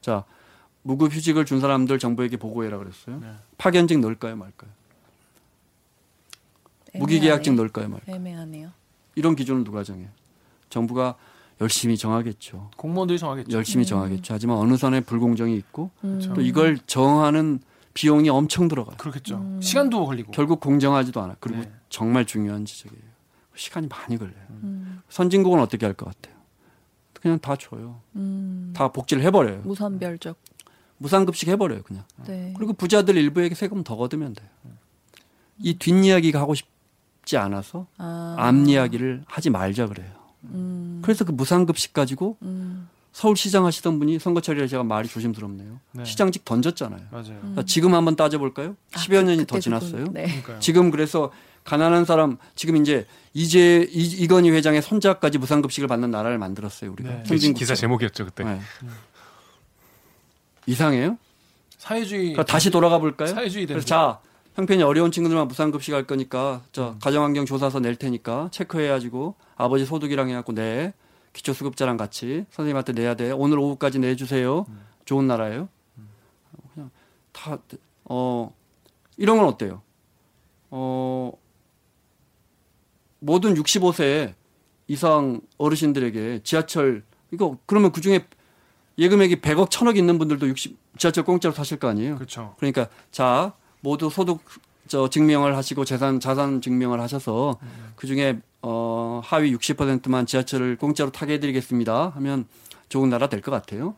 자 무급 휴직을 준 사람들 정부에게 보고해라 그랬어요. 네. 파견직 넣을까요 말까요? 무기계약직 넣을까요 말까요? 애매하네요. 이런 기준을 누가 정해요 정부가 열심히 정하겠죠 공무원들이 정하겠죠. 열심히 정하겠죠 하지만 어느 선에 불공정이 있고 그렇죠. 또 이걸 정하는 비용이 엄청 들어가요 그렇겠죠. 시간도 걸리고. 결국 공정하지도 않아 그리고 네. 정말 중요한 지적이에요 시간이 많이 걸려요 음. 선진국은 어떻게 할 것 같아요 그냥 다 줘요 음. 다 복지를 해버려요 무선별적. 무상급식 해버려요 그냥 네. 그리고 부자들 일부에게 세금 더 걷으면 돼요 이 뒷이야기가 하고 싶지 않아서 아. 앞 이야기를 하지 말자 그래요 음. 그래서 그 무상급식 가지고 음. 서울시장 하시던 분이 선거철이라 제가 말이 조심스럽네요 네. 시장직 던졌잖아요 맞아요. 음. 자, 지금 한번 따져볼까요? 아, 10여 년이 그때 더 지났어요. 그분, 네. 그러니까요. 지금 그래서 가난한 사람 지금 이제 이제 이, 이건희 회장의 손자까지 무상급식을 받는 나라를 만들었어요 우리가. 네. 선진국처럼. 기사 제목이었죠 그때. 네. 이상해요? 사회주의 그럼 다시 돌아가 볼까요? 사회주의 그래서 되는 자 형편이 어려운 친구들만 무상급식 할 거니까 저 음. 가정환경 조사서 낼 테니까 체크해가지고 아버지 소득이랑 해갖고 내 기초수급자랑 같이 선생님한테 내야 돼 오늘 오후까지 내주세요 음. 좋은 나라예요 그냥 다 어 이런 건 어때요 어 모든 65세 이상 어르신들에게 지하철 이거 그러면 그 중에 예금액이 100억 1000억 있는 분들도 60 지하철 공짜로 타실 거 아니에요 그렇죠. 그러니까 자 모두 소득 저 증명을 하시고 재산 자산 증명을 하셔서 그 중에 어 하위 60%만 지하철을 공짜로 타게 해드리겠습니다. 하면 좋은 나라 될 것 같아요.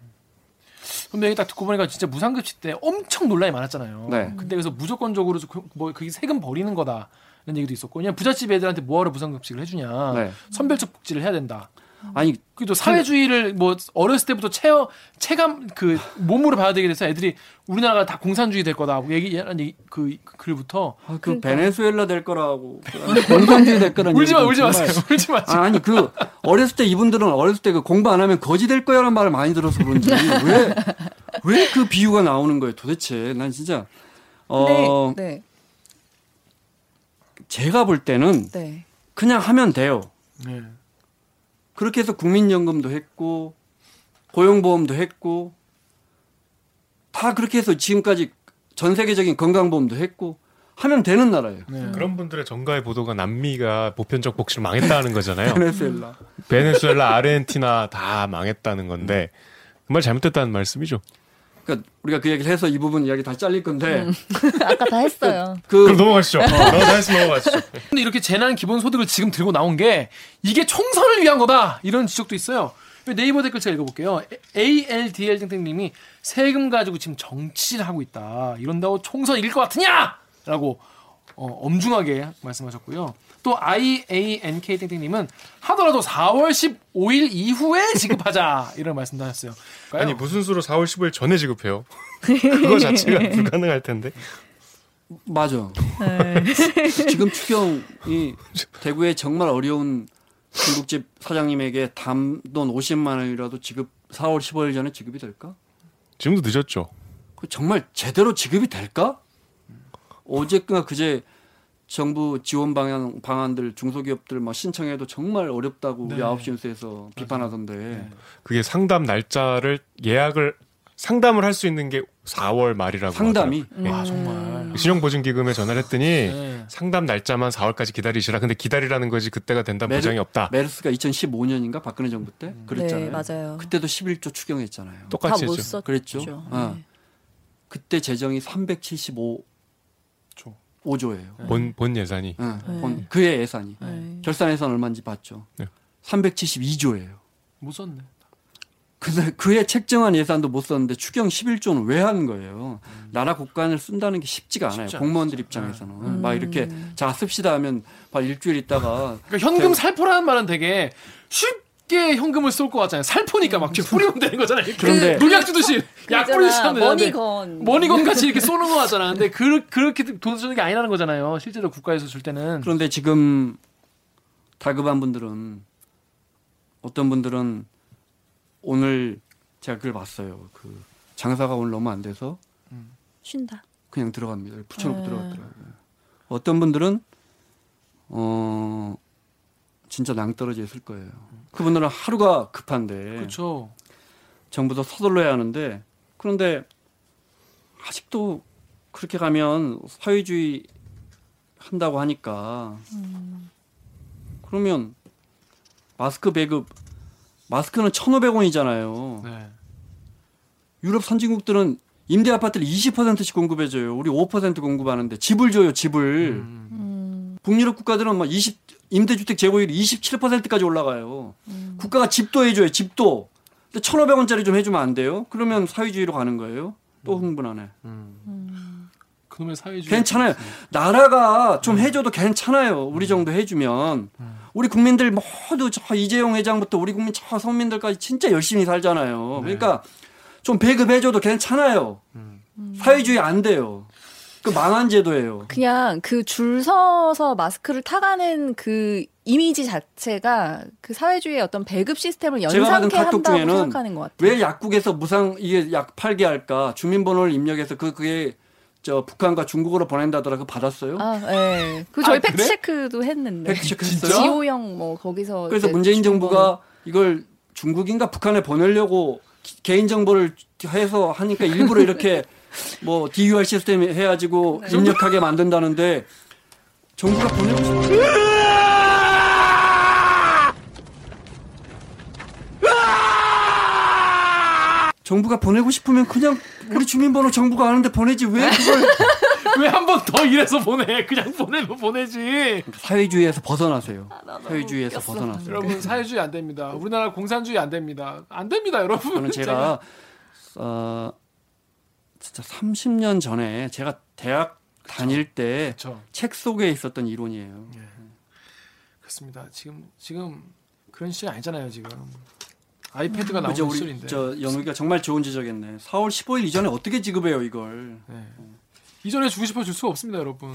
근데 여기 딱 듣고 보니까 진짜 무상급식 때 엄청 논란이 많았잖아요. 네. 그때 그래서 무조건적으로 그- 뭐 그게 세금 버리는 거다. 이런 얘기도 있었고 그냥 부잣집 애들한테 뭐하러 무상급식을 해주냐 네. 선별적 복지를 해야 된다 아니 그리고 또 사회주의를 뭐 어렸을 때부터 체어 체감 그 몸으로 봐야 되게 돼서 애들이 우리나라가 다 공산주의 될 거다 얘기하는 얘기 그 글부터. 아, 그 베네수엘라 될 거라고. 공산주의 될 거라는 울지 마 울지 마세요. 울지 마세요. 아, 아니 그 어렸을 때 이분들은 어렸을 때 그 공부 안 하면 거지 될 거야라는 말을 많이 들어서 그런지 왜 왜 그 비유가 나오는 거예요 도대체? 난 진짜 어 네. 제가 볼 때는 네. 그냥 하면 돼요. 네. 그렇게 해서 국민연금도 했고 고용보험도 했고 다 그렇게 해서 지금까지 전 세계적인 건강보험도 했고 하면 되는 나라예요. 네. 그런 분들의 정가의 보도가 남미가 보편적 복지로 망했다는 거잖아요. 베네수엘라. 베네수엘라, 아르헨티나 다 망했다는 건데 그말 잘못됐다는 말씀이죠. 그러니까 우리가 그 얘기를 해서 이 부분 이야기 다 잘릴 건데 아까 다 했어요. 그 그럼 넘어가시죠. 넘어가시죠. 넘어가시죠. 근데 이렇게 재난 기본 소득을 지금 들고 나온 게 이게 총선을 위한 거다 이런 지적도 있어요. 네이버 댓글 제가 읽어볼게요. ALDL 땡땡님이 세금 가지고 지금 정치를 하고 있다. 이런다고 총선 이길 것 같으냐? 라고 어, 엄중하게 말씀하셨고요. 또 IANK 땡땡님은 하더라도 4월 15일 이후에 지급하자 이런 말씀도 하셨어요. 아니 무슨 수로 4월 15일 전에 지급해요? 그거 자체가 불가능할 텐데. 맞아. 지금 추경이 대구에 정말 어려운 중국집 사장님에게 담돈 50만 원이라도 지급 4월 15일 전에 지급이 될까? 지금도 늦었죠. 그 정말 제대로 지급이 될까? 어제가 그제 정부 지원 방안 방안들 중소기업들 막 신청해도 정말 어렵다고 우리 네. 아홉 시 뉴스에서 비판하던데 네. 그게 상담 날짜를 예약을 상담을 할 수 있는 게 4월 말이라고. 상담이 하더라고요. 아 정말. 신용보증기금에 전화를 했더니 네. 상담 날짜만 4월까지 기다리시라. 근데 기다리라는 거지 그때가 된다 메르- 보장이 없다. 메르스가 2015년인가 박근혜 정부 때 그랬잖아요. 네, 맞아요. 그때도 11조 추경했잖아요. 똑같이 다못 했죠. 썼죠. 그랬죠. 네. 어. 그때 재정이 375 조. 5조예요. 본, 본 예산이. 네. 그의 예산이 네. 결산 예산 얼마인지 봤죠. 네. 372조예요. 못 썼네. 근데 그의 책정한 예산도 못 썼는데 추경 11조는 왜 하는 거예요? 나라 국간을 쓴다는 게 쉽지가 않아요. 쉽지 공무원들 않죠. 입장에서는 음. 막 이렇게 자 씁시다 하면 막 일주일 있다가 그러니까 현금 살포라는 말은 되게 쉽 게 현금을 쏠 것 같잖아요. 살포니까 막 지금 뿌리면 되는 거잖아요. 이렇게. 그런데- 농약 주듯이 약 뿌리시면 되는데 머니건. 머니건 같이 이렇게 쏘는 거 같잖아. 근데 그, 그렇게 돈 쓰는 게 아니라는 거잖아요. 실제로 국가에서 줄 때는. 그런데 지금 다급한 분들은 어떤 분들은 오늘 제가 그걸 봤어요. 그 장사가 오늘 너무 안 돼서 쉰다. 그냥 들어갑니다. 붙여놓고 네. 들어갔더라고요. 어떤 분들은 어 진짜 낭떠러지 있을 거예요. 그분들은 하루가 급한데 그렇죠. 정부도 서둘러야 하는데 그런데 아직도 그렇게 가면 사회주의 한다고 하니까 그러면 마스크 배급 마스크는 1,500원이잖아요. 네. 유럽 선진국들은 임대 아파트를 20%씩 공급해줘요. 우리 5% 공급하는데 집을 줘요, 집을. 음. 음. 북유럽 국가들은 막 20, 임대주택 재고율이 27%까지 올라가요. 음. 국가가 집도 해줘요, 집도. 근데 1,500원짜리 좀 해주면 안 돼요? 그러면 사회주의로 가는 거예요? 또 흥분하네. 음. 그놈의 사회주의. 괜찮아요. 나라가 좀 해줘도 괜찮아요. 우리 정도 해주면. 우리 국민들 모두 저 이재용 회장부터 우리 국민 저 서민들까지 진짜 열심히 살잖아요. 그러니까 좀 배급해줘도 괜찮아요. 사회주의 안 돼요. 그 망한 제도예요. 그냥 그 줄 서서 마스크를 타가는 그 이미지 자체가 그 사회주의의 어떤 배급 시스템을 연상케 한다고 중에는 생각하는 것 같아요. 왜 약국에서 무상 이게 약 팔게 할까? 주민번호를 입력해서 그 그게 저 북한과 중국으로 보낸다더라. 그 받았어요? 아, 예. 그 저희 아? 팩트 체크도 했는데. 팩트 체크 했어요? 지호형 뭐 거기서 그래서 문재인 주민번호. 정부가 이걸 중국인가 북한에 보내려고 개인 정보를 해서 하니까 일부러 이렇게 뭐 DUR 시스템 해가지고 입력하게 만든다는데 정부가 보내고 싶 정부가 보내고 싶으면 그냥 우리 주민번호 정부가 아는데 보내지 왜 그걸 왜 한 번 더 이래서 보내? 그냥 보내면 보내지. 사회주의에서 벗어나세요. 아, 사회주의에서 웃겼어. 벗어나세요. 여러분 사회주의 안 됩니다. 우리나라 공산주의 안 됩니다. 안 됩니다, 여러분. 저는 제가 어 진짜 30년 전에 제가 대학 다닐 때 책. 속에 있었던 이론이에요. 그렇습니다. 지금 지금 그런 시대 아니잖아요, 지금. 아이패드가 나오는 우리 시절인데. 저 영우이가 정말 좋은 지적했네. 4월 15일 이전에 어떻게 지급해요 이걸? 네. 이전에 주고 싶어 줄 수가 없습니다, 여러분.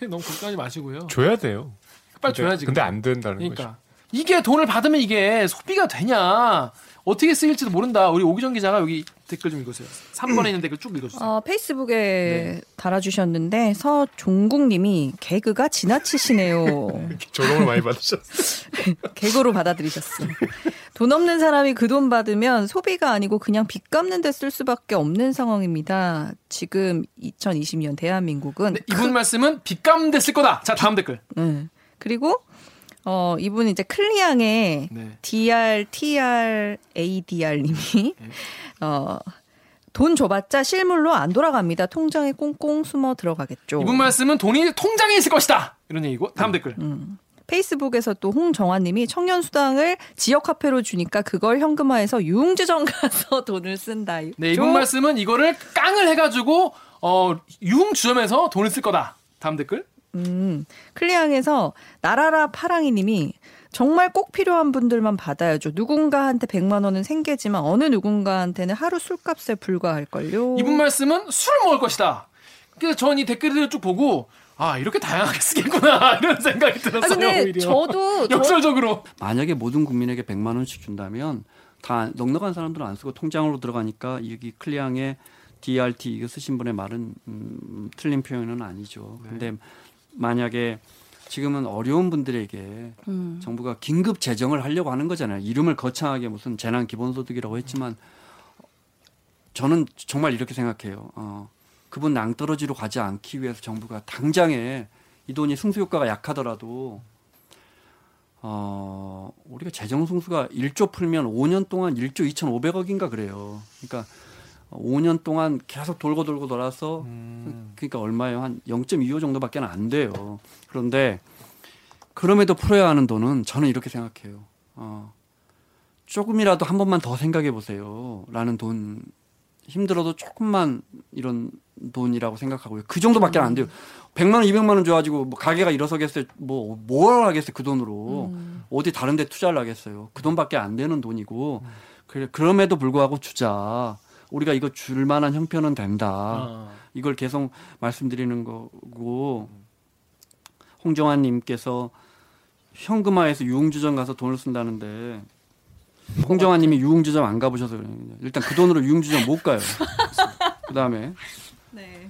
너무 걱정하지 마시고요. 줘야 돼요. 빨리 근데, 줘야지. 근데 안 된다는 거죠. 그러니까 이게 돈을 받으면 이게 소비가 되냐? 어떻게 쓰일지도 모른다. 우리 오기정 기자가 여기 댓글 좀 읽으세요. 3번에 있는 댓글 쭉 읽어주세요. 어, 페이스북에 달아주셨는데 서종국님이 개그가 지나치시네요. 조롱을 많이 받으셨어. 개그로 받아들이셨어. 돈 없는 사람이 그 돈 받으면 소비가 아니고 그냥 빚 갚는 데 쓸 수밖에 없는 상황입니다. 지금 2020년 대한민국은 네, 이분 말씀은 빚감 됐을 거다. 자 다음 댓글. 네. 그리고 어 이분 이제 클리앙의 네. DR TR ADR님이 어. 돈 줘봤자 실물로 안 돌아갑니다. 통장에 꽁꽁 숨어 들어가겠죠. 이분 말씀은 돈이 통장에 있을 것이다. 이런 얘기고 다음 댓글. 음. 페이스북에서 또 홍정환님이 청년 수당을 지역 화폐로 주니까 그걸 현금화해서 유흥주점 가서 돈을 쓴다. 네 이분 말씀은 이거를 깡을 해가지고 어 유흥주점에서 돈을 쓸 거다. 다음 댓글. 음, 클리앙에서 나라라 파랑이 님이 정말 꼭 필요한 분들만 받아야죠. 누군가한테 100만 원은 생계지만 어느 누군가한테는 하루 술값에 불과할걸요. 이분 말씀은 술 먹을 것이다. 그래서 전 이 댓글들을 쭉 보고 아 이렇게 다양하게 쓰겠구나 이런 생각이 들었어요. 아, 근데 오히려. 저도 저- 역설적으로 만약에 모든 국민에게 100만 원씩 준다면 다 넉넉한 사람들은 안 쓰고 통장으로 들어가니까 여기 클리앙의 DRT 이거 쓰신 분의 말은 음, 틀린 표현은 아니죠. 근데 만약에 지금은 어려운 분들에게 음. 정부가 긴급 재정을 하려고 하는 거잖아요. 이름을 거창하게 무슨 재난 기본소득이라고 했지만 저는 정말 이렇게 생각해요. 어, 그분 낭떠러지로 가지 않기 위해서 정부가 당장에 이 돈이 승수 효과가 약하더라도 어, 우리가 재정 승수가 1조 풀면 5년 동안 1조 2,500억인가 그래요. 그러니까 5년 동안 계속 돌고 돌고 돌아서 그러니까 얼마예요? 한 0.25 정도밖에 안 돼요. 그런데 그럼에도 풀어야 하는 돈은 저는 이렇게 생각해요. 어, 조금이라도 한 번만 더 생각해 보세요. 라는 돈 힘들어도 조금만 이런 돈이라고 생각하고요. 그 정도밖에 안 돼요. 100만 원, 200만 원 줘가지고 뭐 가게가 일어서겠어요. 뭐, 뭘 하겠어요. 그 돈으로. 어디 다른 데 투자를 하겠어요. 그 돈밖에 안 되는 돈이고. 그래, 그럼에도 불구하고 주자. 우리가 이거 줄 만한 형편은 된다. 아, 이걸 계속 말씀드리는 거고 홍정환 님께서 현금화해서 유흥주점 가서 돈을 쓴다는데 홍정환 님이 유흥주점 안 가보셔서 그래요. 일단 그 돈으로 유흥주점 못 가요. 그 다음에 네.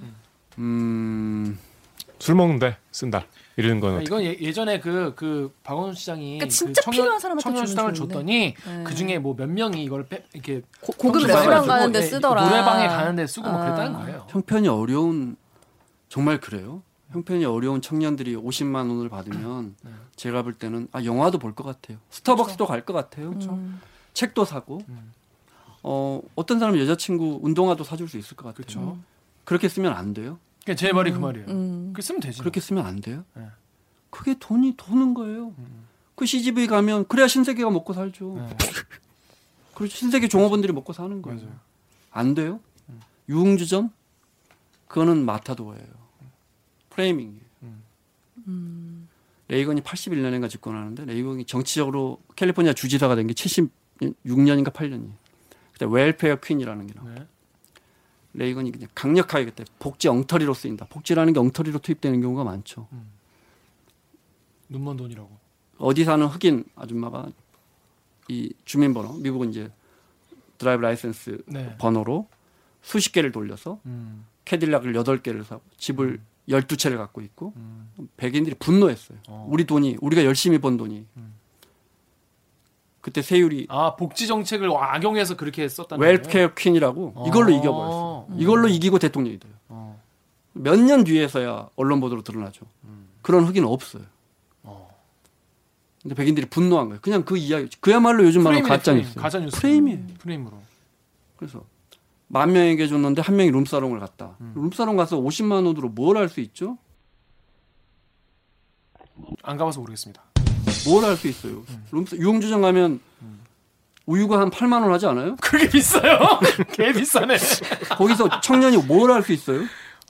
음 술 먹는데 쓴다. 이런 건 아, 어떻게? 이건 예, 예전에 그, 그, 박원순 시장이. 그러니까 그 진짜 청년, 필요한 사람한테 청년 수당을. 줬더니 네. 그 중에 뭐 몇 명이 이걸 빼, 이렇게. 고, 고급 레스토랑 가는데 예, 쓰더라. 노래방에 가는데 쓰고 뭐 아. 그랬다는 거예요. 형편이 어려운 정말 그래요. 형편이 어려운 청년들이 50만 원을 받으면 네. 제가 볼 때는 아 영화도 볼 것 같아요. 스타벅스도 갈 것 같아요. 음. 책도 사고 음. 어 어떤 사람은 여자친구 운동화도 사줄 수 있을 것 같아요. 그렇죠. 그렇게 쓰면 안 돼요? 그러니까 제 말이 그 말이에요. 음. 그렇게 쓰면 되지. 그렇게 쓰면 안 돼요? 네. 그게 돈이 도는 거예요. 음. 그 CGV 가면 그래야 신세계가 먹고 살죠. 네. 그렇죠. 신세계 종업원들이 먹고 사는 거예요. 맞아요. 안 돼요? 유흥주점? 그거는 마타도어예요. framing이에요. 음. 레이건이 81년인가 집권하는데 레이건이 정치적으로 캘리포니아 주지사가 된 게 76년인가 8년이에요. 그때 welfare queen이라는 게 나와요. 네. 레이건이 그냥 강력하게 그때 복지 엉터리로 쓰인다. 복지라는 게 엉터리로 투입되는 경우가 많죠. 눈먼 돈이라고. 어디 사는 흑인 아줌마가 이 주민번호, 미국은 이제 drive license 네. 번호로 수십 개를 돌려서 음. 캐딜락을 여덟 개를 사고 집을 열두 채를 갖고 있고 음. 백인들이 분노했어요. 어. 우리 돈이 우리가 열심히 번 돈이 그때 세율이 아 복지 정책을 악용해서 그렇게 썼다는. 웰케어 queen이라고 이걸로 어. 이겨버렸어요. 이걸로 이기고 대통령이 돼요. 어. 몇년 뒤에서야 언론 보도로 드러나죠. 그런 흑인은 없어요. 어. 근데 백인들이 분노한 거예요. 그냥 그 이야기. 그야말로 요즘 프레임이네, 가짜. 뉴스. 가짜 뉴스. 프레임이에요. 프레임으로. 그래서 만 명에게 줬는데 한 명이 룸사롱을 갔다. 음. 룸사롱 가서 50만 원으로 뭘 할 수 있죠? 안 가봐서 모르겠습니다. 뭘 할 수 있어요? 음. 룸사 유흥주점 가면 우유가 한 8만 원 하지 않아요? 그게 비싸요? 개 비싸네. 거기서 청년이 뭘 할 수 있어요?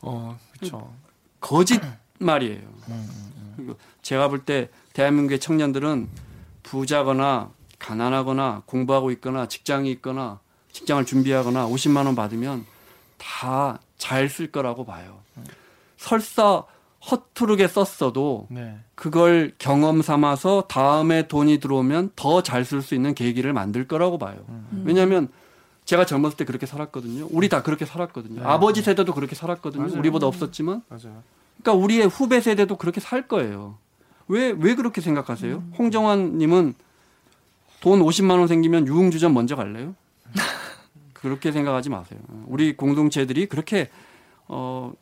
어, 그렇죠. 거짓 말이에요. 음, 그리고 제가 볼 때 대한민국의 청년들은 부자거나 가난하거나 공부하고 있거나 직장이 있거나 직장을 준비하거나 50만 원 받으면 다 잘 쓸 거라고 봐요. 설사 허투르게 썼어도 네. 그걸 경험 삼아서 다음에 돈이 들어오면 더 잘 쓸 수 있는 계기를 만들 거라고 봐요. 왜냐하면 제가 젊었을 때 그렇게 살았거든요. 우리 다 그렇게 살았거든요. 네. 아버지 세대도 그렇게 살았거든요. 맞아요. 우리보다 없었지만. 맞아요. 그러니까 우리의 후배 세대도 그렇게 살 거예요. 왜, 왜 그렇게 생각하세요? 음. 홍정환 님은 돈 50만 원 생기면 유흥주점 먼저 갈래요? 그렇게 생각하지 마세요. 우리 공동체들이 그렇게 어,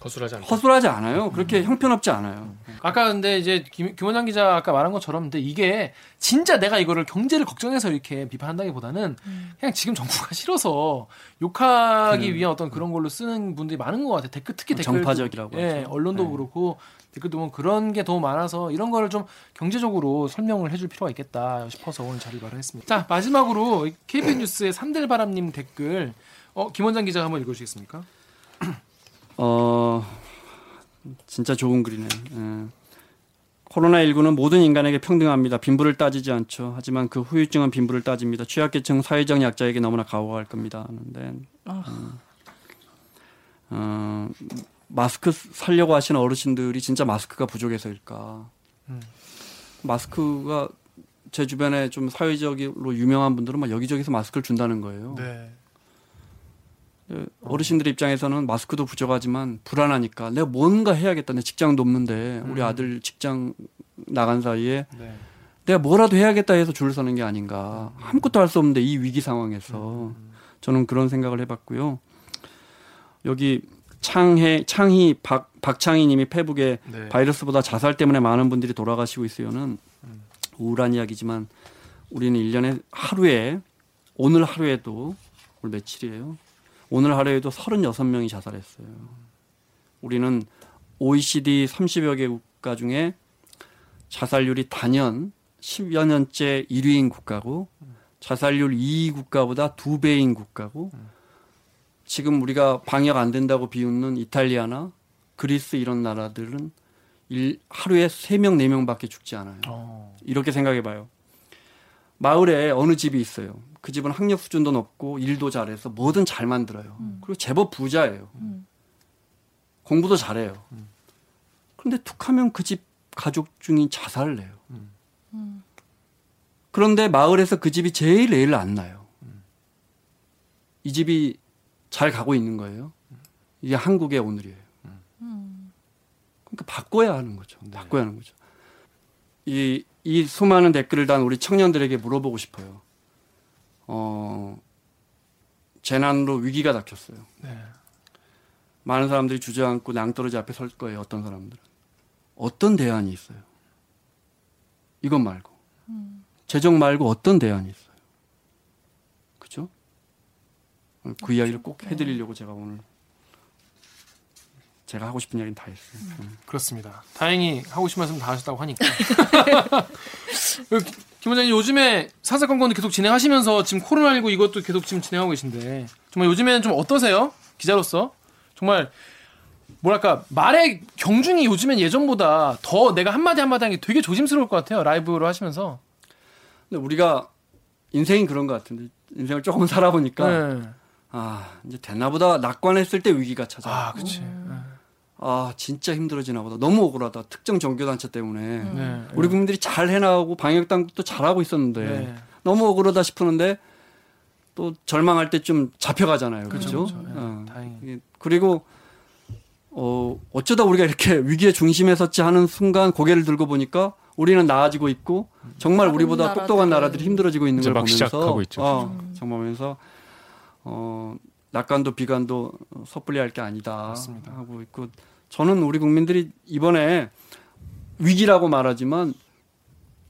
거슬하지 않다. 허술하지 않아요. 그렇게 형편없지 않아요. 아까 근데 이제 김, 김원장 기자 아까 말한 것처럼 근데 이게 진짜 내가 이거를 경제를 걱정해서 이렇게 비판한다기보다는 그냥 지금 정부가 싫어서 욕하기 그- 위한 어떤 그런 걸로 쓰는 분들이 많은 것 같아요. 댓글 특히 댓글 정파적이라고 예, 하죠. 언론도 네. 그렇고 댓글도 보면 그런 게 더 많아서 이런 거를 좀 경제적으로 설명을 해줄 필요가 있겠다 싶어서 오늘 자리 마련했습니다. 자 마지막으로 KBS 뉴스의 산들바람님 댓글 어, 김원장 기자 한번 읽어주시겠습니까? 어, 진짜 좋은 글이네. 예. 코로나19는 모든 인간에게 평등합니다. 빈부를 따지지 않죠. 하지만 그 후유증은 빈부를 따집니다. 취약계층 사회적 약자에게 너무나 가오갈 겁니다. 하는데, 음, 어, 마스크 살려고 하시는 어르신들이 진짜 마스크가 부족해서일까? 음. 마스크가 제 주변에 좀 사회적으로 유명한 분들은 막 여기저기서 마스크를 준다는 거예요. 네. 예, 어르신들 입장에서는 마스크도 부족하지만 불안하니까 내가 뭔가 해야겠다. 내 직장도 없는데 우리 음. 아들 직장 나간 사이에 네. 내가 뭐라도 해야겠다 해서 줄을 서는 게 아닌가. 아무것도 할 수 없는데 이 위기 상황에서 저는 그런 생각을 해봤고요. 여기 창해 창희 박 박창희 님이 페북에 네. 바이러스보다 자살 때문에 많은 분들이 돌아가시고 있어요는 우울한 이야기지만 우리는 1년에 하루에 오늘 하루에도 오늘 며칠이에요? 오늘 하루에도 36명이 자살했어요. 우리는 OECD 30여 개 국가 중에 자살률이 단연 10여 년째 1위인 국가고 자살률 2위 국가보다 두 배인 국가고 지금 우리가 방역 안 된다고 비웃는 이탈리아나 그리스 이런 나라들은 일, 하루에 3명, 4명밖에 죽지 않아요. 어. 이렇게 생각해 봐요. 마을에 어느 집이 있어요. 그 집은 학력 수준도 높고 일도 잘해서 뭐든 잘 만들어요. 그리고 제법 부자예요. 공부도 잘해요. 그런데 툭하면 그 집 가족 중이 자살을 해요. 그런데 마을에서 그 집이 제일 애를 안 낳아요. 이 집이 잘 가고 있는 거예요. 이게 한국의 오늘이에요. 그러니까 바꿔야 하는 거죠. 바꿔야 하는 거죠. 이, 이 수많은 댓글을 단 우리 청년들에게 물어보고 싶어요. 어, 재난으로 위기가 닥쳤어요. 네. 많은 사람들이 주저앉고 낭떠러지 앞에 설 거예요. 어떤 사람들은. 어떤 대안이 있어요? 이것 말고. 재정 말고 어떤 대안이 있어요? 그죠? 그 이야기를 꼭 해드리려고 제가 오늘 제가 하고 싶은 이야기는 다 했어요. 음. 그렇습니다. 다행히 하고 싶은 말씀 다 하셨다고 하니까. 그김 원장님 요즘에 사사건건 계속 진행하시면서 지금 코로나19 이것도 계속 지금 진행하고 계신데 정말 요즘에는 좀 어떠세요? 기자로서 정말 뭐랄까 말의 경중이 요즘엔 예전보다 더 내가 한마디 한마디 하는 게 되게 조심스러울 것 같아요. 라이브로 하시면서. 근데 우리가 인생이 그런 것 같은데 인생을 조금 살아보니까 네. 아 이제 됐나보다 낙관했을 때 위기가 찾아. 아, 그치. 아 진짜 힘들어지나 보다. 너무 억울하다. 특정 종교단체 때문에 네. 우리 국민들이 잘 해나가고 방역 당국도 잘하고 있었는데 네. 너무 억울하다 싶었는데 또 절망할 때 좀 잡혀가잖아요. 그렇죠, 그렇죠? 그렇죠. 예, 어. 그리고 어 어쩌다 우리가 이렇게 위기의 중심에 섰지 하는 순간 고개를 들고 보니까 우리는 나아지고 있고 정말 우리보다 똑똑한 나라들이 힘들어지고 있는 걸막 보면서 시작하고 있죠. 어, 정말 보면서 어 낙관도 비관도 섣불리 할 게 아니다 맞습니다. 하고 있고 저는 우리 국민들이 이번에 위기라고 말하지만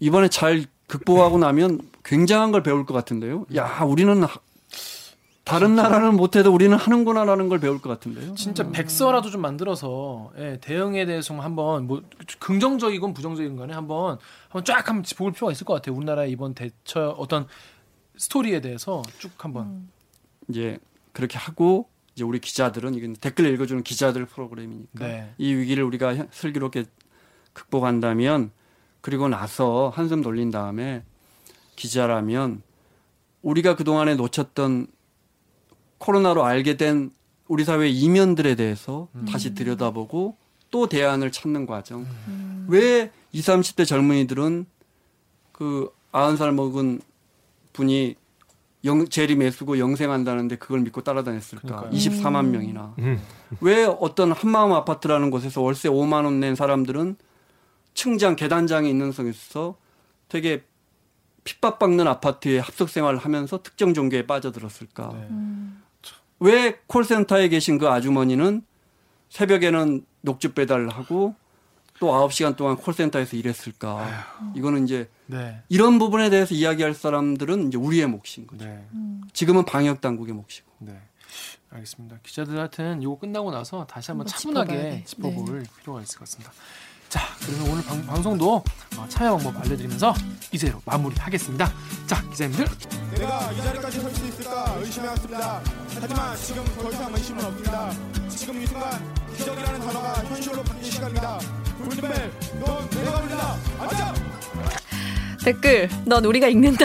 이번에 잘 극복하고 나면 굉장한 걸 배울 것 같은데요. 야, 우리는 하- 다른 나라는 못해도 우리는 하는구나라는 걸 배울 것 같은데요. 진짜 백서라도 좀 만들어서 예, 대응에 대해서 좀 한번 뭐 긍정적이건 부정적인 간에 한번 한번 쫙 한번 볼 필요가 있을 것 같아요. 우리나라의 이번 대처 어떤 스토리에 대해서 쭉 한번. 이제 그렇게 하고 이제 우리 기자들은 이건 댓글 읽어주는 기자들 프로그램이니까 네. 이 위기를 우리가 현- 슬기롭게 극복한다면 그리고 나서 한숨 돌린 다음에 기자라면 우리가 그동안에 놓쳤던 코로나로 알게 된 우리 사회 이면들에 대해서 다시 들여다보고 또 대안을 찾는 과정. 왜 20, 30대 젊은이들은 그 90살 먹은 분이 영, 재리 매수고 영생한다는데 그걸 믿고 따라다녔을까? 그러니까요. 24만 명이나. 음. 왜 어떤 한마음 아파트라는 곳에서 월세 5만 원 낸 사람들은 층장 계단장에 있는 성에서 되게 핍박받는 아파트에 합숙 생활을 하면서 특정 종교에 빠져들었을까? 네. 왜 콜센터에 계신 그 아주머니는 새벽에는 녹즙 배달을 하고 또 9시간 동안 콜센터에서 일했을까? 이거는 이제 네. 이런 부분에 대해서 이야기할 사람들은 이제 우리의 몫인 거죠. 네. 지금은 방역 당국의 몫이고. 네. 알겠습니다. 기자들한테는 이거 끝나고 나서 다시 한번 차분하게. 짚어볼 필요가 있을 것 같습니다. 자, 그러면 오늘 방, 방송도 어, 참여 방법 알려드리면서 이제로 마무리하겠습니다. 자, 기자님들 내가 이 자리까지 설 수 있을까 의심해왔습니다. 하지만 지금 더 이상 의심은 없습니다. 지금 이 순간 기적이라는 단어가 현실로 바뀐 시간입니다. 골든벨, 넌 내가 울린다. 앉아! 댓글, 넌 우리가 읽는다.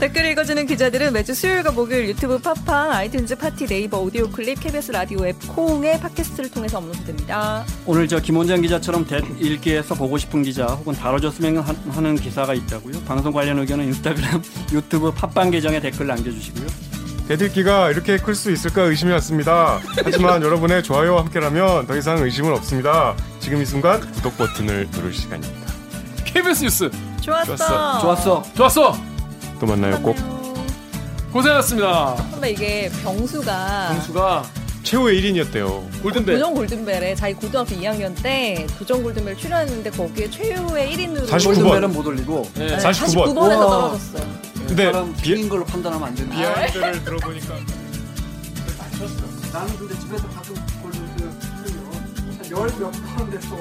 댓글 읽어주는 기자들은 매주 수요일과 목요일 유튜브 팟빵, 아이튠즈 팟티, 네이버 오디오 클립, KBS 라디오 앱, 콩의 팟캐스트를 통해서 업로드됩니다. 오늘 저 김원장 기자처럼 대 읽기에서 보고 싶은 기자 혹은 다뤄줬으면 하- 하는 기사가 있다고요. 방송 관련 의견은 인스타그램, 유튜브 팟빵 계정에 댓글 남겨주시고요. 대들기가 이렇게 클 수 있을까 의심이 왔습니다. 하지만 여러분의 좋아요와 함께라면 더 이상 의심은 없습니다. 지금 이 순간 구독 버튼을 누를 시간입니다. KBS 뉴스 좋았어. 좋았어. 좋았어. 좋았어. 또 만나요 꼭. 고생하셨습니다. 선배 이게 병수가 정수가 최후의 1인이었대요. 골든벨 도전 골든벨에 자기 고등학교 2학년 때 도전 골든벨 출연했는데 거기에 최후의 1인으로 49 번. 골든벨은 못 올리고 네. 49번. 49번에서 우와. 떨어졌어요. 근데 사람 비- 죽인 걸로 판단하면 안 된다. 비하인드를 들어보니까 나는 근데 집에서 가끔 골든벨 틀면 열몇 번 돼서